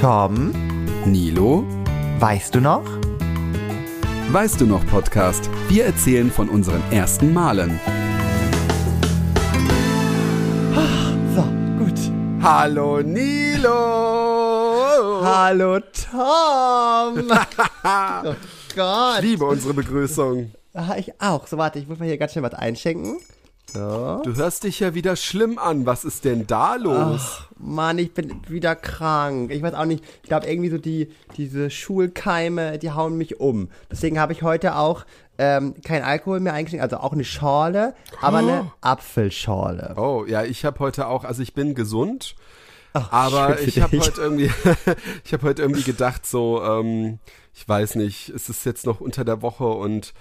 Tom, Nilo, weißt du noch? weißt du noch Podcast? Wir erzählen von unseren ersten Malen. So, gut. Hallo Nilo! Hallo Tom! oh Gott. Ich liebe unsere Begrüßung. Ah, ich auch. So, warte, ich muss mal hier ganz schnell was einschenken. So. Du hörst dich ja wieder schlimm an. Was ist denn da los? Ach, Mann, ich bin wieder krank. Ich weiß auch nicht, ich glaube irgendwie so die, diese Schulkeime, die hauen mich um. Deswegen habe ich heute auch ähm, kein Alkohol mehr eingeschenkt, also auch eine Schorle, aber eine Apfelschorle. Oh, ja, ich habe heute auch, also ich bin gesund, Ach, aber ich habe heute irgendwie, ich habe heute irgendwie gedacht, so, ähm, ich weiß nicht, es ist jetzt noch unter der Woche und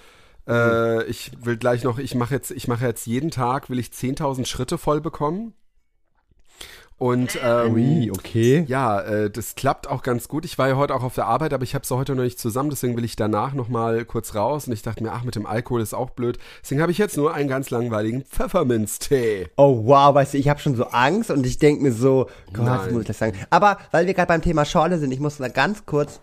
äh, ich will gleich noch, ich mache jetzt, ich mache jetzt jeden Tag, will ich 10.000 Schritte voll bekommen. Und ähm, Ui, okay. ja, äh, das klappt auch ganz gut. Ich war ja heute auch auf der Arbeit, aber ich habe es heute noch nicht zusammen, deswegen will ich danach noch mal kurz raus. Und ich dachte mir, ach, mit dem Alkohol ist auch blöd. Deswegen habe ich jetzt nur einen ganz langweiligen Pfefferminztee. Oh wow, weißt du, ich habe schon so Angst und ich denke mir so, Gott, Nein. muss ich das sagen? Aber weil wir gerade beim Thema Schorle sind, ich muss mal ganz kurz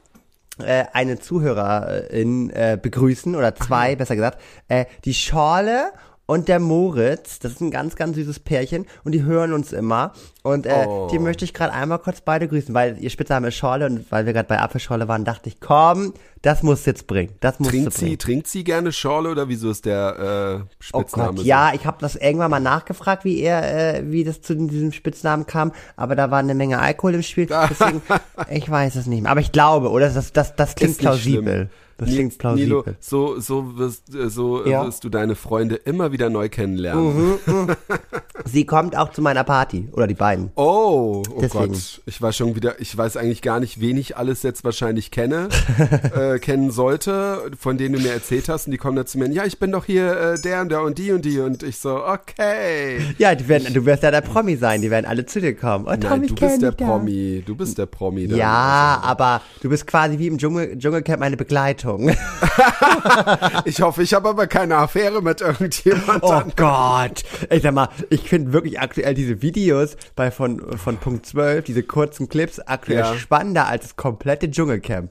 äh, eine Zuhörerin äh, begrüßen oder zwei, besser gesagt. Äh, die Schorle und der Moritz, das ist ein ganz, ganz süßes Pärchen und die hören uns immer. Und äh, Oh. die möchte ich gerade einmal kurz beide grüßen, weil ihr Spitzname ist Schorle und weil wir gerade bei Apfelschorle waren, dachte ich, komm, das muss jetzt bringen. Das muss Trinkt bringen. sie, trinkt sie gerne Schorle oder wieso ist der äh, Oh Spitzname? Gott, ja, ich habe das irgendwann mal nachgefragt, wie er, äh, wie das zu diesem Spitznamen kam, aber da war eine Menge Alkohol im Spiel, deswegen, ich weiß es nicht mehr. Aber ich glaube, oder das, das, das klingt plausibel. schlimm. Das Ni- klingt plausibel. Nilo, so, so wirst, äh, so Ja. wirst du deine Freunde immer wieder neu kennenlernen. Sie kommt auch zu meiner Party, oder die beiden. Oh, oh Deswegen. Gott. Ich war schon wieder, ich weiß eigentlich gar nicht, wen ich alles jetzt wahrscheinlich kenne, äh, kennen sollte, von denen du mir erzählt hast. Und die kommen dann zu mir, ja, ich bin doch hier äh, der und der und die und die. Und ich so, okay. Ja, werden, du wirst ja der Promi sein, die werden alle zu dir kommen. Oh, Tom, Nein, ich du bist der dich da. Promi. Du bist der Promi. dann. Ja, aber du bist quasi wie im Dschungel, Dschungelcamp meine Begleitung. Ich hoffe, ich habe aber keine Affäre mit irgendjemandem. Oh Gott. Ich sag mal, ich finde wirklich aktuell diese Videos bei von, von Punkt 12, diese kurzen Clips, aktuell Ja. spannender als das komplette Dschungelcamp.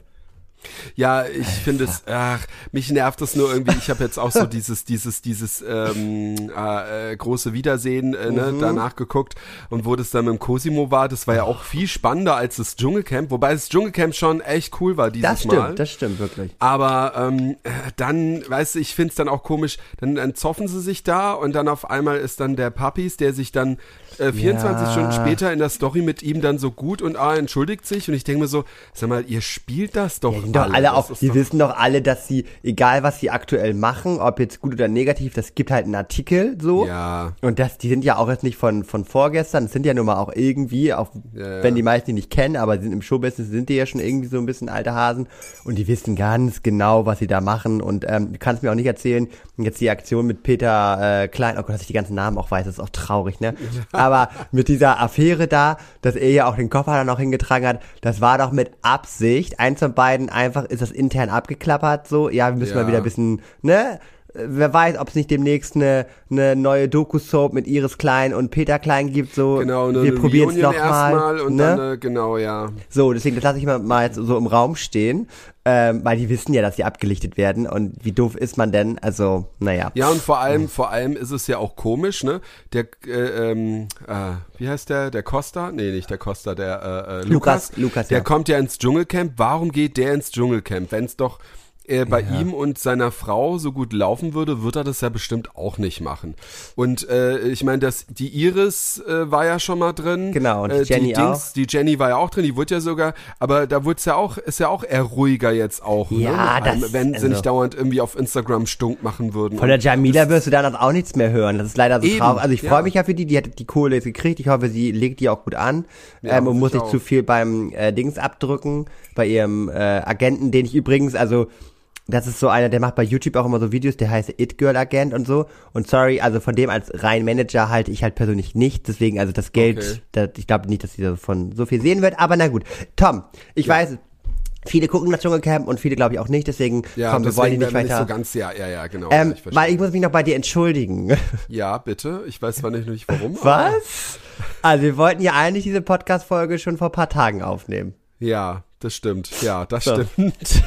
Ja, ich finde es, ach, mich nervt es nur irgendwie. Ich habe jetzt auch so dieses, dieses, dieses ähm, äh, äh, große Wiedersehen äh, Mhm. ne, danach geguckt und wo das dann mit dem Cosimo war, das war ja auch viel spannender als das Dschungelcamp, wobei das Dschungelcamp schon echt cool war dieses Das stimmt, Mal. das stimmt wirklich. Aber ähm, äh, dann, weißt du, ich find's dann auch komisch, dann, dann zoffen sie sich da und dann auf einmal ist dann der Papis, der sich dann äh, 24 Ja. Stunden später in der Story mit ihm dann so gut und ah, entschuldigt sich und ich denke mir so, sag mal, ihr spielt das doch Die sind doch alle die doch- wissen doch alle, dass sie, egal was sie aktuell machen, ob jetzt gut oder negativ, das gibt halt einen Artikel so. Ja. Und das, die sind ja auch jetzt nicht von, von vorgestern, das sind ja nun mal auch irgendwie, auch Ja, ja. wenn die meisten die nicht kennen, aber sind im Showbusiness sind die ja schon irgendwie so ein bisschen alte Hasen und die wissen ganz genau, was sie da machen und ähm, du kannst mir auch nicht erzählen, jetzt die Aktion mit Peter äh, Klein, oh Gott, dass ich die ganzen Namen auch weiß, das ist auch traurig, ne? Aber mit dieser Affäre da, dass er ja auch den Koffer dann auch hingetragen hat, das war doch mit Absicht, eins von beiden einfach ist das intern abgeklappert, so, ja, wir müssen Ja. mal wieder ein bisschen, ne? Wer weiß, ob es nicht demnächst eine, eine neue Doku-Soap mit Iris Klein und Peter Klein gibt, so, Genau, eine, wir probieren es nochmal. und ne? dann, äh, genau, ja. So, deswegen, das lasse ich mal, mal jetzt so im Raum stehen, ähm, weil die wissen ja, dass sie abgelichtet werden und wie doof ist man denn? Also, naja. Ja, und vor allem, vor allem ist es ja auch komisch, ne? Der, äh, ähm, äh, wie heißt der? Der Costa? Nee, nicht der Costa, der äh, äh, Lukas. Lukas, Lukas, der ja. kommt ja ins Dschungelcamp. Warum geht der ins Dschungelcamp? Wenn es doch äh, bei ihm und seiner Frau so gut laufen würde, wird er das ja bestimmt auch nicht machen. Und äh, ich meine, das die Iris äh, war ja schon mal drin. Genau, und die äh, Jenny die auch. Die Jenny war ja auch drin, die wurde ja sogar, aber da wurde es ja auch, ist ja auch eher ruhiger jetzt auch. Ja, ne? Mit allem, das- wenn sie also- nicht dauernd irgendwie auf Instagram stunk machen würden. Von der Jamila wirst du danach auch nichts mehr hören. Das ist leider so Eben, traurig. Also ich ja. freue mich ja für die, die hat die Kohle jetzt gekriegt. Ich hoffe, sie legt die auch gut an Ja, ähm, und muss ich nicht auch. zu viel beim äh, Dings abdrücken, bei ihrem äh, Agenten, den ich übrigens, also das ist so einer, der macht bei YouTube auch immer so Videos, der heißt It Girl Agent und so. Und sorry, also von dem als rein Manager halte ich halt persönlich nicht. Deswegen, also das Geld, Okay. das, ich glaube nicht, dass sie davon so viel sehen wird. Aber na gut. Tom, ich weiß, viele gucken das Dschungelcamp und viele glaube ich auch nicht. Deswegen, Ja, komm, wir wollen die nicht weiter. so ganz, ja, ja, ja, genau. ähm, ich verstehe. weil ich muss mich noch bei dir entschuldigen. ja, bitte. Ich weiß zwar nicht, nicht warum. Was? Also wir wollten ja eigentlich diese Podcast-Folge schon vor ein paar Tagen aufnehmen. Ja, das stimmt. Ja, das So. stimmt.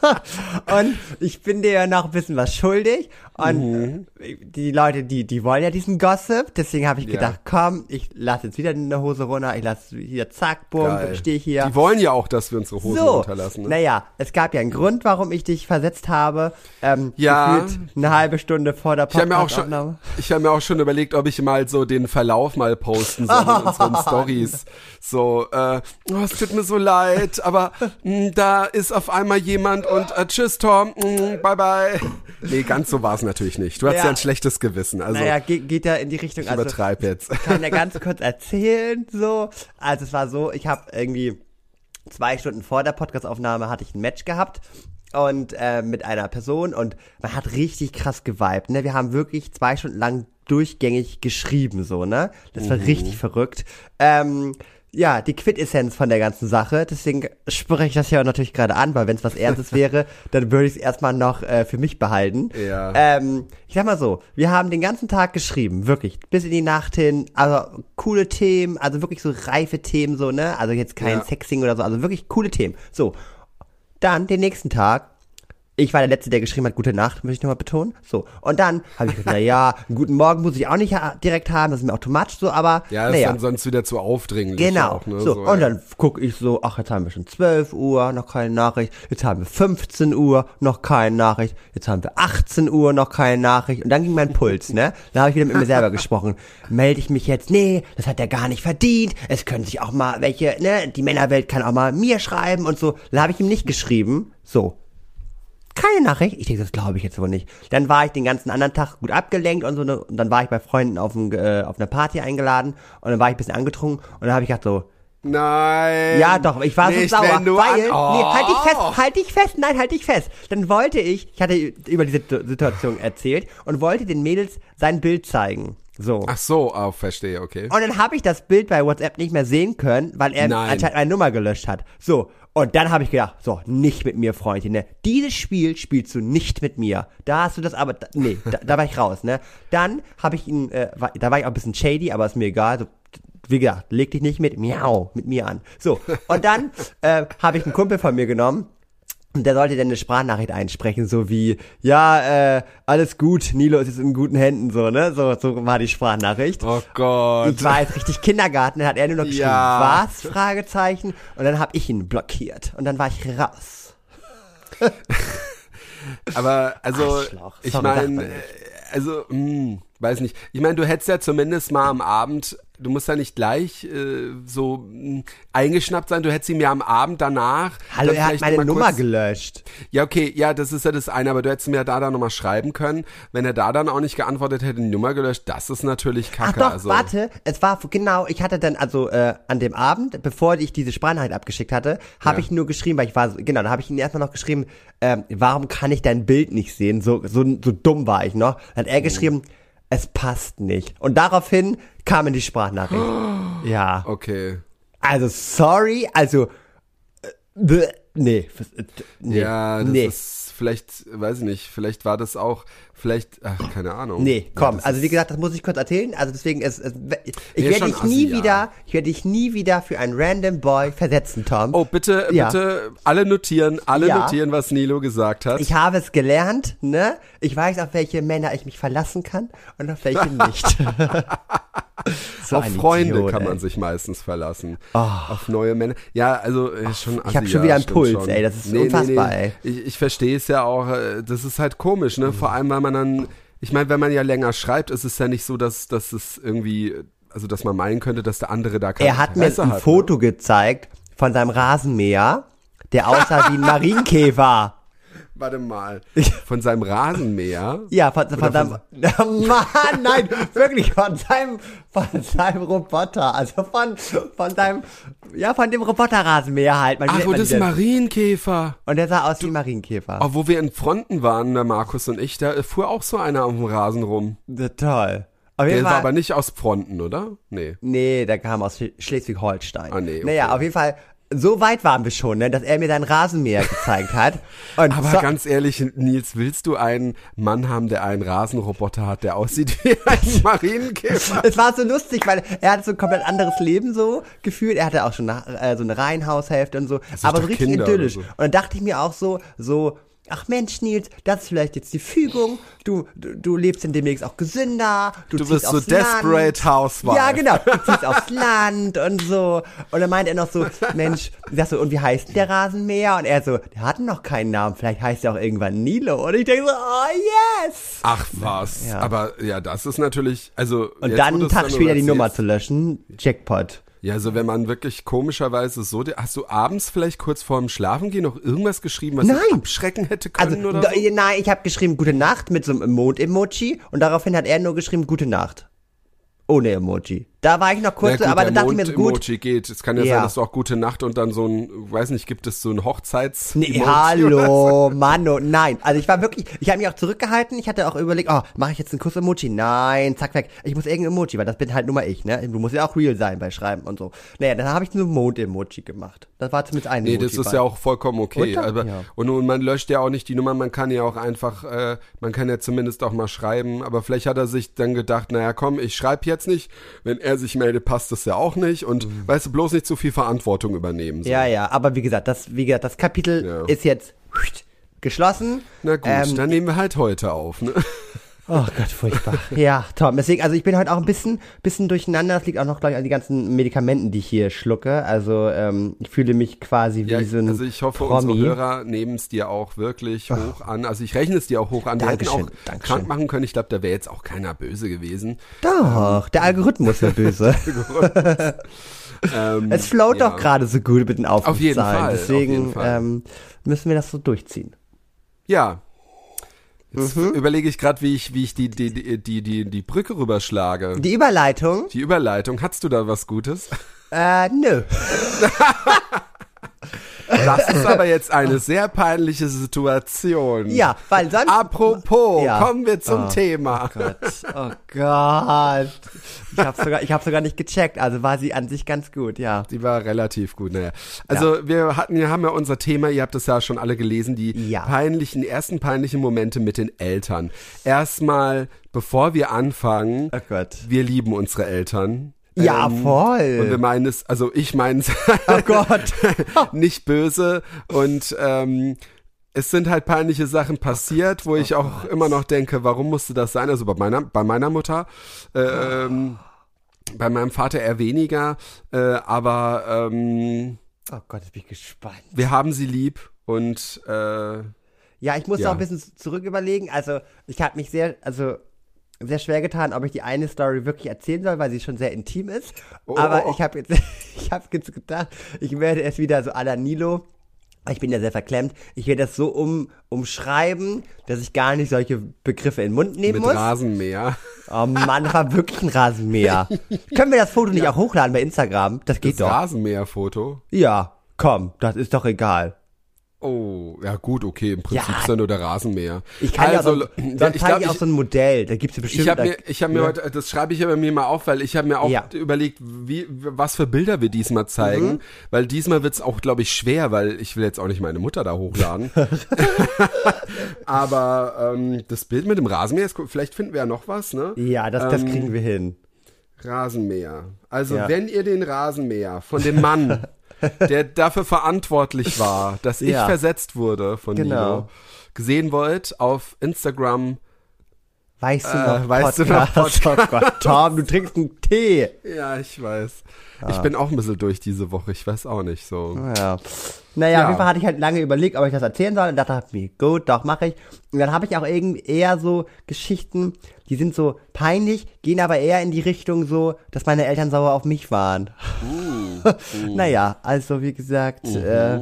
und ich bin dir ja noch ein bisschen was schuldig. Und die Leute, die, die wollen ja diesen Gossip. Deswegen habe ich Ja. gedacht, komm, ich lasse jetzt wieder eine Hose runter. Ich lasse hier, zack, bumm, stehe hier. Die wollen ja auch, dass wir unsere Hosen so, runterlassen. Ne? naja, es gab ja einen Grund, warum ich dich versetzt habe. Ähm, Ja. Eine halbe Stunde vor der Ich habe mir Podcast-Aufnahme. habe mir auch schon überlegt, ob ich mal so den Verlauf mal posten soll in unseren Stories. So, äh, oh, es tut mir so leid, aber mh, da ist auf einmal jemand und äh, tschüss Tom, mh, bye bye. Nee, ganz so war es natürlich nicht. Du hattest Ja. ja. ein schlechtes Gewissen, also Naja, geht, geht ja in die Richtung. ich Also, übertreib jetzt. Ich kann ja ganz kurz erzählen, so. Also es war so, ich habe irgendwie zwei Stunden vor der Podcastaufnahme hatte ich ein Match gehabt und äh, mit einer Person und man hat richtig krass geweibt, ne? Wir haben wirklich zwei Stunden lang durchgängig geschrieben, so, ne? Das war richtig verrückt. Ähm, ja, die Quintessenz von der ganzen Sache, deswegen spreche ich das ja natürlich gerade an, weil wenn es was Ernstes wäre, dann würde ich es erstmal noch äh, für mich behalten. Ja. Ähm, ich sag mal so, wir haben den ganzen Tag geschrieben, wirklich, bis in die Nacht hin, also coole Themen, also wirklich so reife Themen, so, ne? Also jetzt kein Ja. Sexing oder so, also wirklich coole Themen. So, dann den nächsten Tag, ich war der Letzte, der geschrieben hat, gute Nacht, möchte ich nochmal betonen. So, und dann habe ich gedacht, na ja, einen guten Morgen muss ich auch nicht direkt haben, das ist mir automatisch so, aber Ja, das ist naja. dann sonst wieder zu aufdringlich. Genau. Auch, ne? so. so, und ja. dann gucke ich so, ach, jetzt haben wir schon 12 Uhr, noch keine Nachricht. Jetzt haben wir 15 Uhr, noch keine Nachricht. Jetzt haben wir 18 Uhr, noch keine Nachricht. Und dann ging mein Puls, ne? Dann habe ich wieder mit mir selber gesprochen. Melde ich mich jetzt? Nee, das hat er gar nicht verdient. Es können sich auch mal welche, ne? Die Männerwelt kann auch mal mir schreiben und so. Dann habe ich ihm nicht geschrieben. So. Keine Nachricht. Ich denke, das glaube ich jetzt wohl nicht. Dann war ich den ganzen anderen Tag gut abgelenkt und so. Ne? Und dann war ich bei Freunden auf, ein, äh, auf einer Party eingeladen. Und dann war ich ein bisschen angetrunken. Und dann habe ich gedacht so, Nein. ja, doch, ich war nicht, so sauer, weil, oh. nee, halt dich fest, halt dich fest, nein, halt dich fest. Dann wollte ich, ich hatte über die Situ- Situation erzählt und wollte den Mädels sein Bild zeigen. So. Ach so, oh, verstehe, okay. Und dann habe ich das Bild bei WhatsApp nicht mehr sehen können, weil er Nein. anscheinend meine Nummer gelöscht hat. So. Und dann habe ich gedacht, so, nicht mit mir, Freundin, ne? Dieses Spiel spielst du nicht mit mir. Da hast du das aber, nee, da, da war ich raus, ne? Dann habe ich ihn, äh, war, da war ich auch ein bisschen shady, aber ist mir egal, so, wie gesagt, leg dich nicht mit miau, mit mir an. So, und dann äh, habe ich einen Kumpel von mir genommen und der sollte dann eine Sprachnachricht einsprechen, so wie, ja, äh, alles gut, Nilo ist jetzt in guten Händen, so, ne? So, so war die Sprachnachricht. Oh Gott. Ich war jetzt richtig Kindergarten, dann hat er nur noch geschrieben, Ja. was? Fragezeichen. Und dann habe ich ihn blockiert. Und dann war ich raus. Aber also, Arschloch. ich meine, nicht. also, hm, weiß nicht. Ich meine, du hättest ja zumindest mal am Abend, du musst ja nicht gleich äh, so mh, eingeschnappt sein, du hättest ihm ja am Abend danach. Hallo, er hat meine Nummer kurz- gelöscht. Ja, okay, ja, das ist ja das eine, aber du hättest mir da dann nochmal schreiben können. Wenn er da dann auch nicht geantwortet hätte, die Nummer gelöscht, das ist natürlich Ach kacke. doch, also. warte, es war genau, ich hatte dann also äh, an dem Abend, bevor ich diese Sprachnachricht abgeschickt hatte, habe Ja. ich nur geschrieben, weil ich war so, genau, da habe ich ihn erstmal noch geschrieben, ähm, warum kann ich dein Bild nicht sehen? So so so dumm war ich noch. Dann hat er geschrieben, es passt nicht. Und daraufhin kam in die Sprachnachricht. Ja. Okay. Also sorry, also äh, nee, äh, nee, Ja, das nee. ist vielleicht, weiß ich nicht, vielleicht war das auch, vielleicht, ach, keine Ahnung. Nee, Ja, komm, das also wie ist- gesagt, das muss ich kurz erzählen. Also deswegen ist, es, ich Nee, werde dich nie assi, ja. wieder, ich werde dich nie wieder für einen random Boy versetzen, Tom. Oh, bitte, Ja. bitte, alle notieren, alle Ja. notieren, was Nilo gesagt hat. Ich habe es gelernt, ne? Ich weiß, auf welche Männer ich mich verlassen kann und auf welche nicht. so Auf Freunde Idiot, kann ey. Oh. man sich meistens verlassen. Auf neue Männer. Ja, also äh, schon ich hab assi, schon ja, wieder einen stimmt Puls, schon. ey, das ist unfassbar, ey. Ich, ich verstehe es ja auch, äh, das ist halt komisch, ne? Vor allem, weil man dann, ich meine, wenn man ja länger schreibt, ist es ja nicht so, dass, dass es irgendwie, also dass man meinen könnte, dass der andere da kein Er hat mir Interesse ein hat, Foto Ne? gezeigt von seinem Rasenmäher, der aussah wie ein Marienkäfer. Warte mal. Von seinem Rasenmäher. Ja, von, von seinem. Mann, nein, wirklich, von seinem, von seinem Roboter. Also von, von seinem, ja, von dem Roboterrasenmäher halt. Man Ach, man das ist? Marienkäfer. Und der sah aus wie ein Marienkäfer. Oh, wo wir in Fronten waren, der Markus und ich, da fuhr auch so einer auf dem Rasen rum. Ja, Toll. Auf Der war Fall. aber nicht aus Fronten, oder? Nee. Nee, der kam aus Schle- Schleswig-Holstein. Ah, nee, okay. Naja, auf jeden Fall so weit waren wir schon, ne, dass er mir seinen Rasenmäher gezeigt hat. Und Aber so, ganz ehrlich, Nils, willst du einen Mann haben, der einen Rasenroboter hat, der aussieht wie ein Marienkäfer? es war so lustig, weil er hatte so ein komplett anderes Leben so gefühlt. Er hatte auch schon eine, äh, so eine Reihenhaushälfte und so, aber so richtig idyllisch. so. Und dann dachte ich mir auch so, so, ach Mensch, Nils, das ist vielleicht jetzt die Fügung. Du, du, du lebst dann demnächst auch gesünder. Du, Du bist so desperate Land. housewife. Ja, genau. Du ziehst aufs Land und so. Und dann meint er noch so, Mensch, ich sag so, und wie heißt der Rasenmäher? Und er so, der hat noch keinen Namen. Vielleicht heißt er auch irgendwann Nilo. Und ich denke so, oh yes. Ach was. Ja. Aber ja, das ist natürlich, also. Und dann einen Tag später die Nummer zu löschen. Jackpot. Ja, also wenn man wirklich komischerweise so, hast du abends vielleicht kurz vorm Schlafengehen noch irgendwas geschrieben, was Nein. dich abschrecken hätte Also, können oder da- so? nein, ich habe geschrieben Gute Nacht mit so einem Mond-Emoji und daraufhin hat er nur geschrieben Gute Nacht. Ohne Emoji. Da war ich noch kurz, gut, aber dann dachte ich mir so gut. Mond-Emoji geht. Es kann ja, Ja. sein, dass du auch gute Nacht und dann so ein, weiß nicht, gibt es so ein Hochzeits. Nee, Emoji oder so? hallo, Mano, nein. Also ich war wirklich, ich habe mich auch zurückgehalten. Ich hatte auch überlegt, oh, mache ich jetzt einen Kuss-Emoji? Nein, zack, weg. Ich muss irgendein Emoji, weil das bin halt nur mal ich, ne? Du musst ja auch real sein bei Schreiben und so. Naja, dann habe ich nur Mond-Emoji gemacht. Das war zumindest ein Nee, Emoji. das ist bei. ja auch vollkommen okay. Oder? Aber, Ja. und, und man löscht ja auch nicht die Nummer, man kann ja auch einfach, äh, man kann ja zumindest auch mal schreiben, aber vielleicht hat er sich dann gedacht, naja komm, ich schreibe jetzt nicht, wenn er sich meldet, passt das ja auch nicht und weißt du, bloß nicht zu viel Verantwortung übernehmen. So. Mhm. Ja, ja, aber wie gesagt, das, wie gesagt, das Kapitel Ja. ist jetzt geschlossen. Na gut, Ähm, dann nehmen wir halt heute auf. Ne? Oh Gott, furchtbar. ja, Tom. Deswegen, also ich bin heute auch ein bisschen, bisschen durcheinander. Das liegt auch noch, glaube ich, an die ganzen Medikamenten, die ich hier schlucke. Also ähm, ich fühle mich quasi wie Ja, so ein also ich hoffe, Promi. unsere Hörer nehmen es dir auch wirklich hoch an. Also ich rechne es dir auch hoch an. Wir hätten Dankeschön, auch Dankeschön. krank machen können. Ich glaube, da wäre jetzt auch keiner böse gewesen. Doch, der Algorithmus wäre böse. Ähm, es float ja. doch gerade so gut mit den Aufrufzahlen. Auf jeden Fall, Deswegen jeden Fall. Ähm, müssen wir das so durchziehen. Ja. Jetzt Mhm. überlege ich gerade, wie ich, wie ich die, die, die, die, die, die Brücke rüberschlage. Die Überleitung? Die Überleitung, hast du da was Gutes? Äh, nö. Das ist aber jetzt eine sehr peinliche Situation. Ja, weil sonst... Apropos, Ja. kommen wir zum Oh. Thema. Gott, oh Gott. Ich habe sogar, ich habe sogar nicht gecheckt. Also war sie an sich ganz gut, ja. Die war relativ gut, naja. Also wir hatten, wir haben ja unser Thema, ihr habt das ja schon alle gelesen, die Ja. peinlichen, ersten peinlichen Momente mit den Eltern. Erstmal, bevor wir anfangen, Oh Gott. wir lieben unsere Eltern. Ja, Ähm, voll. Und wir meinen es, also ich meine es Oh Gott. nicht böse und ähm, es sind halt peinliche Sachen passiert, wo ich auch immer noch denke, warum musste das sein? Also bei meiner, bei meiner Mutter, äh, ähm, bei meinem Vater eher weniger, äh, aber ähm, Oh Gott, jetzt bin ich gespannt. wir haben sie lieb und äh, Ja, ich muss Ja. auch ein bisschen zurück überlegen. Also, ich habe mich sehr, also sehr schwer getan, ob ich die eine Story wirklich erzählen soll, weil sie schon sehr intim ist. Oh. Aber ich habe jetzt, ich habe jetzt gedacht, ich werde es wieder so à la Nilo. Ich bin ja sehr verklemmt. Ich werde das so um, umschreiben, dass ich gar nicht solche Begriffe in den Mund nehmen mit muss. Rasenmäher. Oh Mann, das war wirklich ein Rasenmäher. Können wir das Foto nicht auch hochladen bei Instagram? Das geht Das doch. Rasenmäherfoto. Ja, komm, das ist doch egal. Oh, ja gut, okay, im Prinzip Ja. ist ja nur der Rasenmäher. Ich kann also, ja so, ja, ich zeige glaube, ich auch so ein Modell. Da gibt's ja bestimmt. Ich habe mir, ich habe mir ja. heute, das schreibe ich aber mir mal auf, weil ich habe mir auch Ja. überlegt, wie, was für Bilder wir diesmal zeigen, Mhm. weil diesmal wird's auch, glaube ich, schwer, weil ich will jetzt auch nicht meine Mutter da hochladen. aber ähm, das Bild mit dem Rasenmäher, ist, vielleicht finden wir ja noch was, ne? Ja, das, das Ähm, kriegen wir hin. Rasenmäher. Also Ja. wenn ihr den Rasenmäher von dem Mann, der dafür verantwortlich war, dass ich Ja. versetzt wurde von Genau. Nilo, gesehen wollt, auf Instagram Weißt du Äh, noch, weißt du noch Podcast? Oh Tom, du trinkst einen Tee. Ja, ich weiß. Ah. Ich bin auch ein bisschen durch diese Woche. Ich weiß auch nicht so. Ja. Naja, Ja. auf jeden Fall hatte ich halt lange überlegt, ob ich das erzählen soll und dachte mir, gut, doch, mache ich. Und dann habe ich auch irgendwie eher so Geschichten, die sind so peinlich, gehen aber eher in die Richtung so, dass meine Eltern sauer auf mich waren. Uh, naja, also wie gesagt, äh,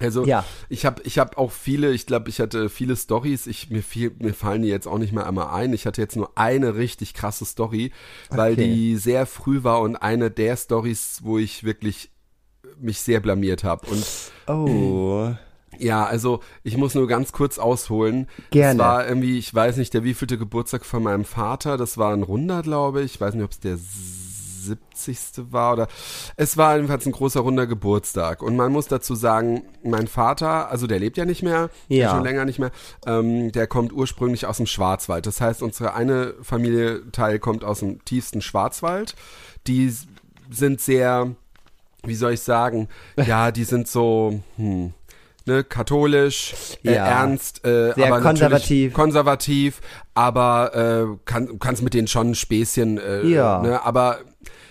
Also Ja. ich habe ich hab auch viele, ich glaube, ich hatte viele Stories. Ich mir fiel, mir fallen die jetzt auch nicht mehr einmal ein. Ich hatte jetzt nur eine richtig krasse Story, weil Okay. die sehr früh war und eine der Stories, wo ich wirklich mich sehr blamiert habe. Und oh, ja, also ich muss nur ganz kurz ausholen. Gerne. Es war irgendwie, ich weiß nicht, der wievielte Geburtstag von meinem Vater. Das war ein Runder, glaube ich. Ich weiß nicht, ob es der 70. war oder es war jedenfalls ein großer runder Geburtstag. Und man muss dazu sagen, mein Vater, also der lebt ja nicht mehr, Ja. schon länger nicht mehr, ähm, der kommt ursprünglich aus dem Schwarzwald. Das heißt, unsere eine Familie Teil kommt aus dem tiefsten Schwarzwald. Die sind sehr, wie soll ich sagen, ja, die sind so, hm, ne, katholisch, äh, Ja. ernst, äh, Sehr aber konservativ. konservativ, aber äh, kann, kannst mit denen schon ein Späßchen, äh, Ja. ne, aber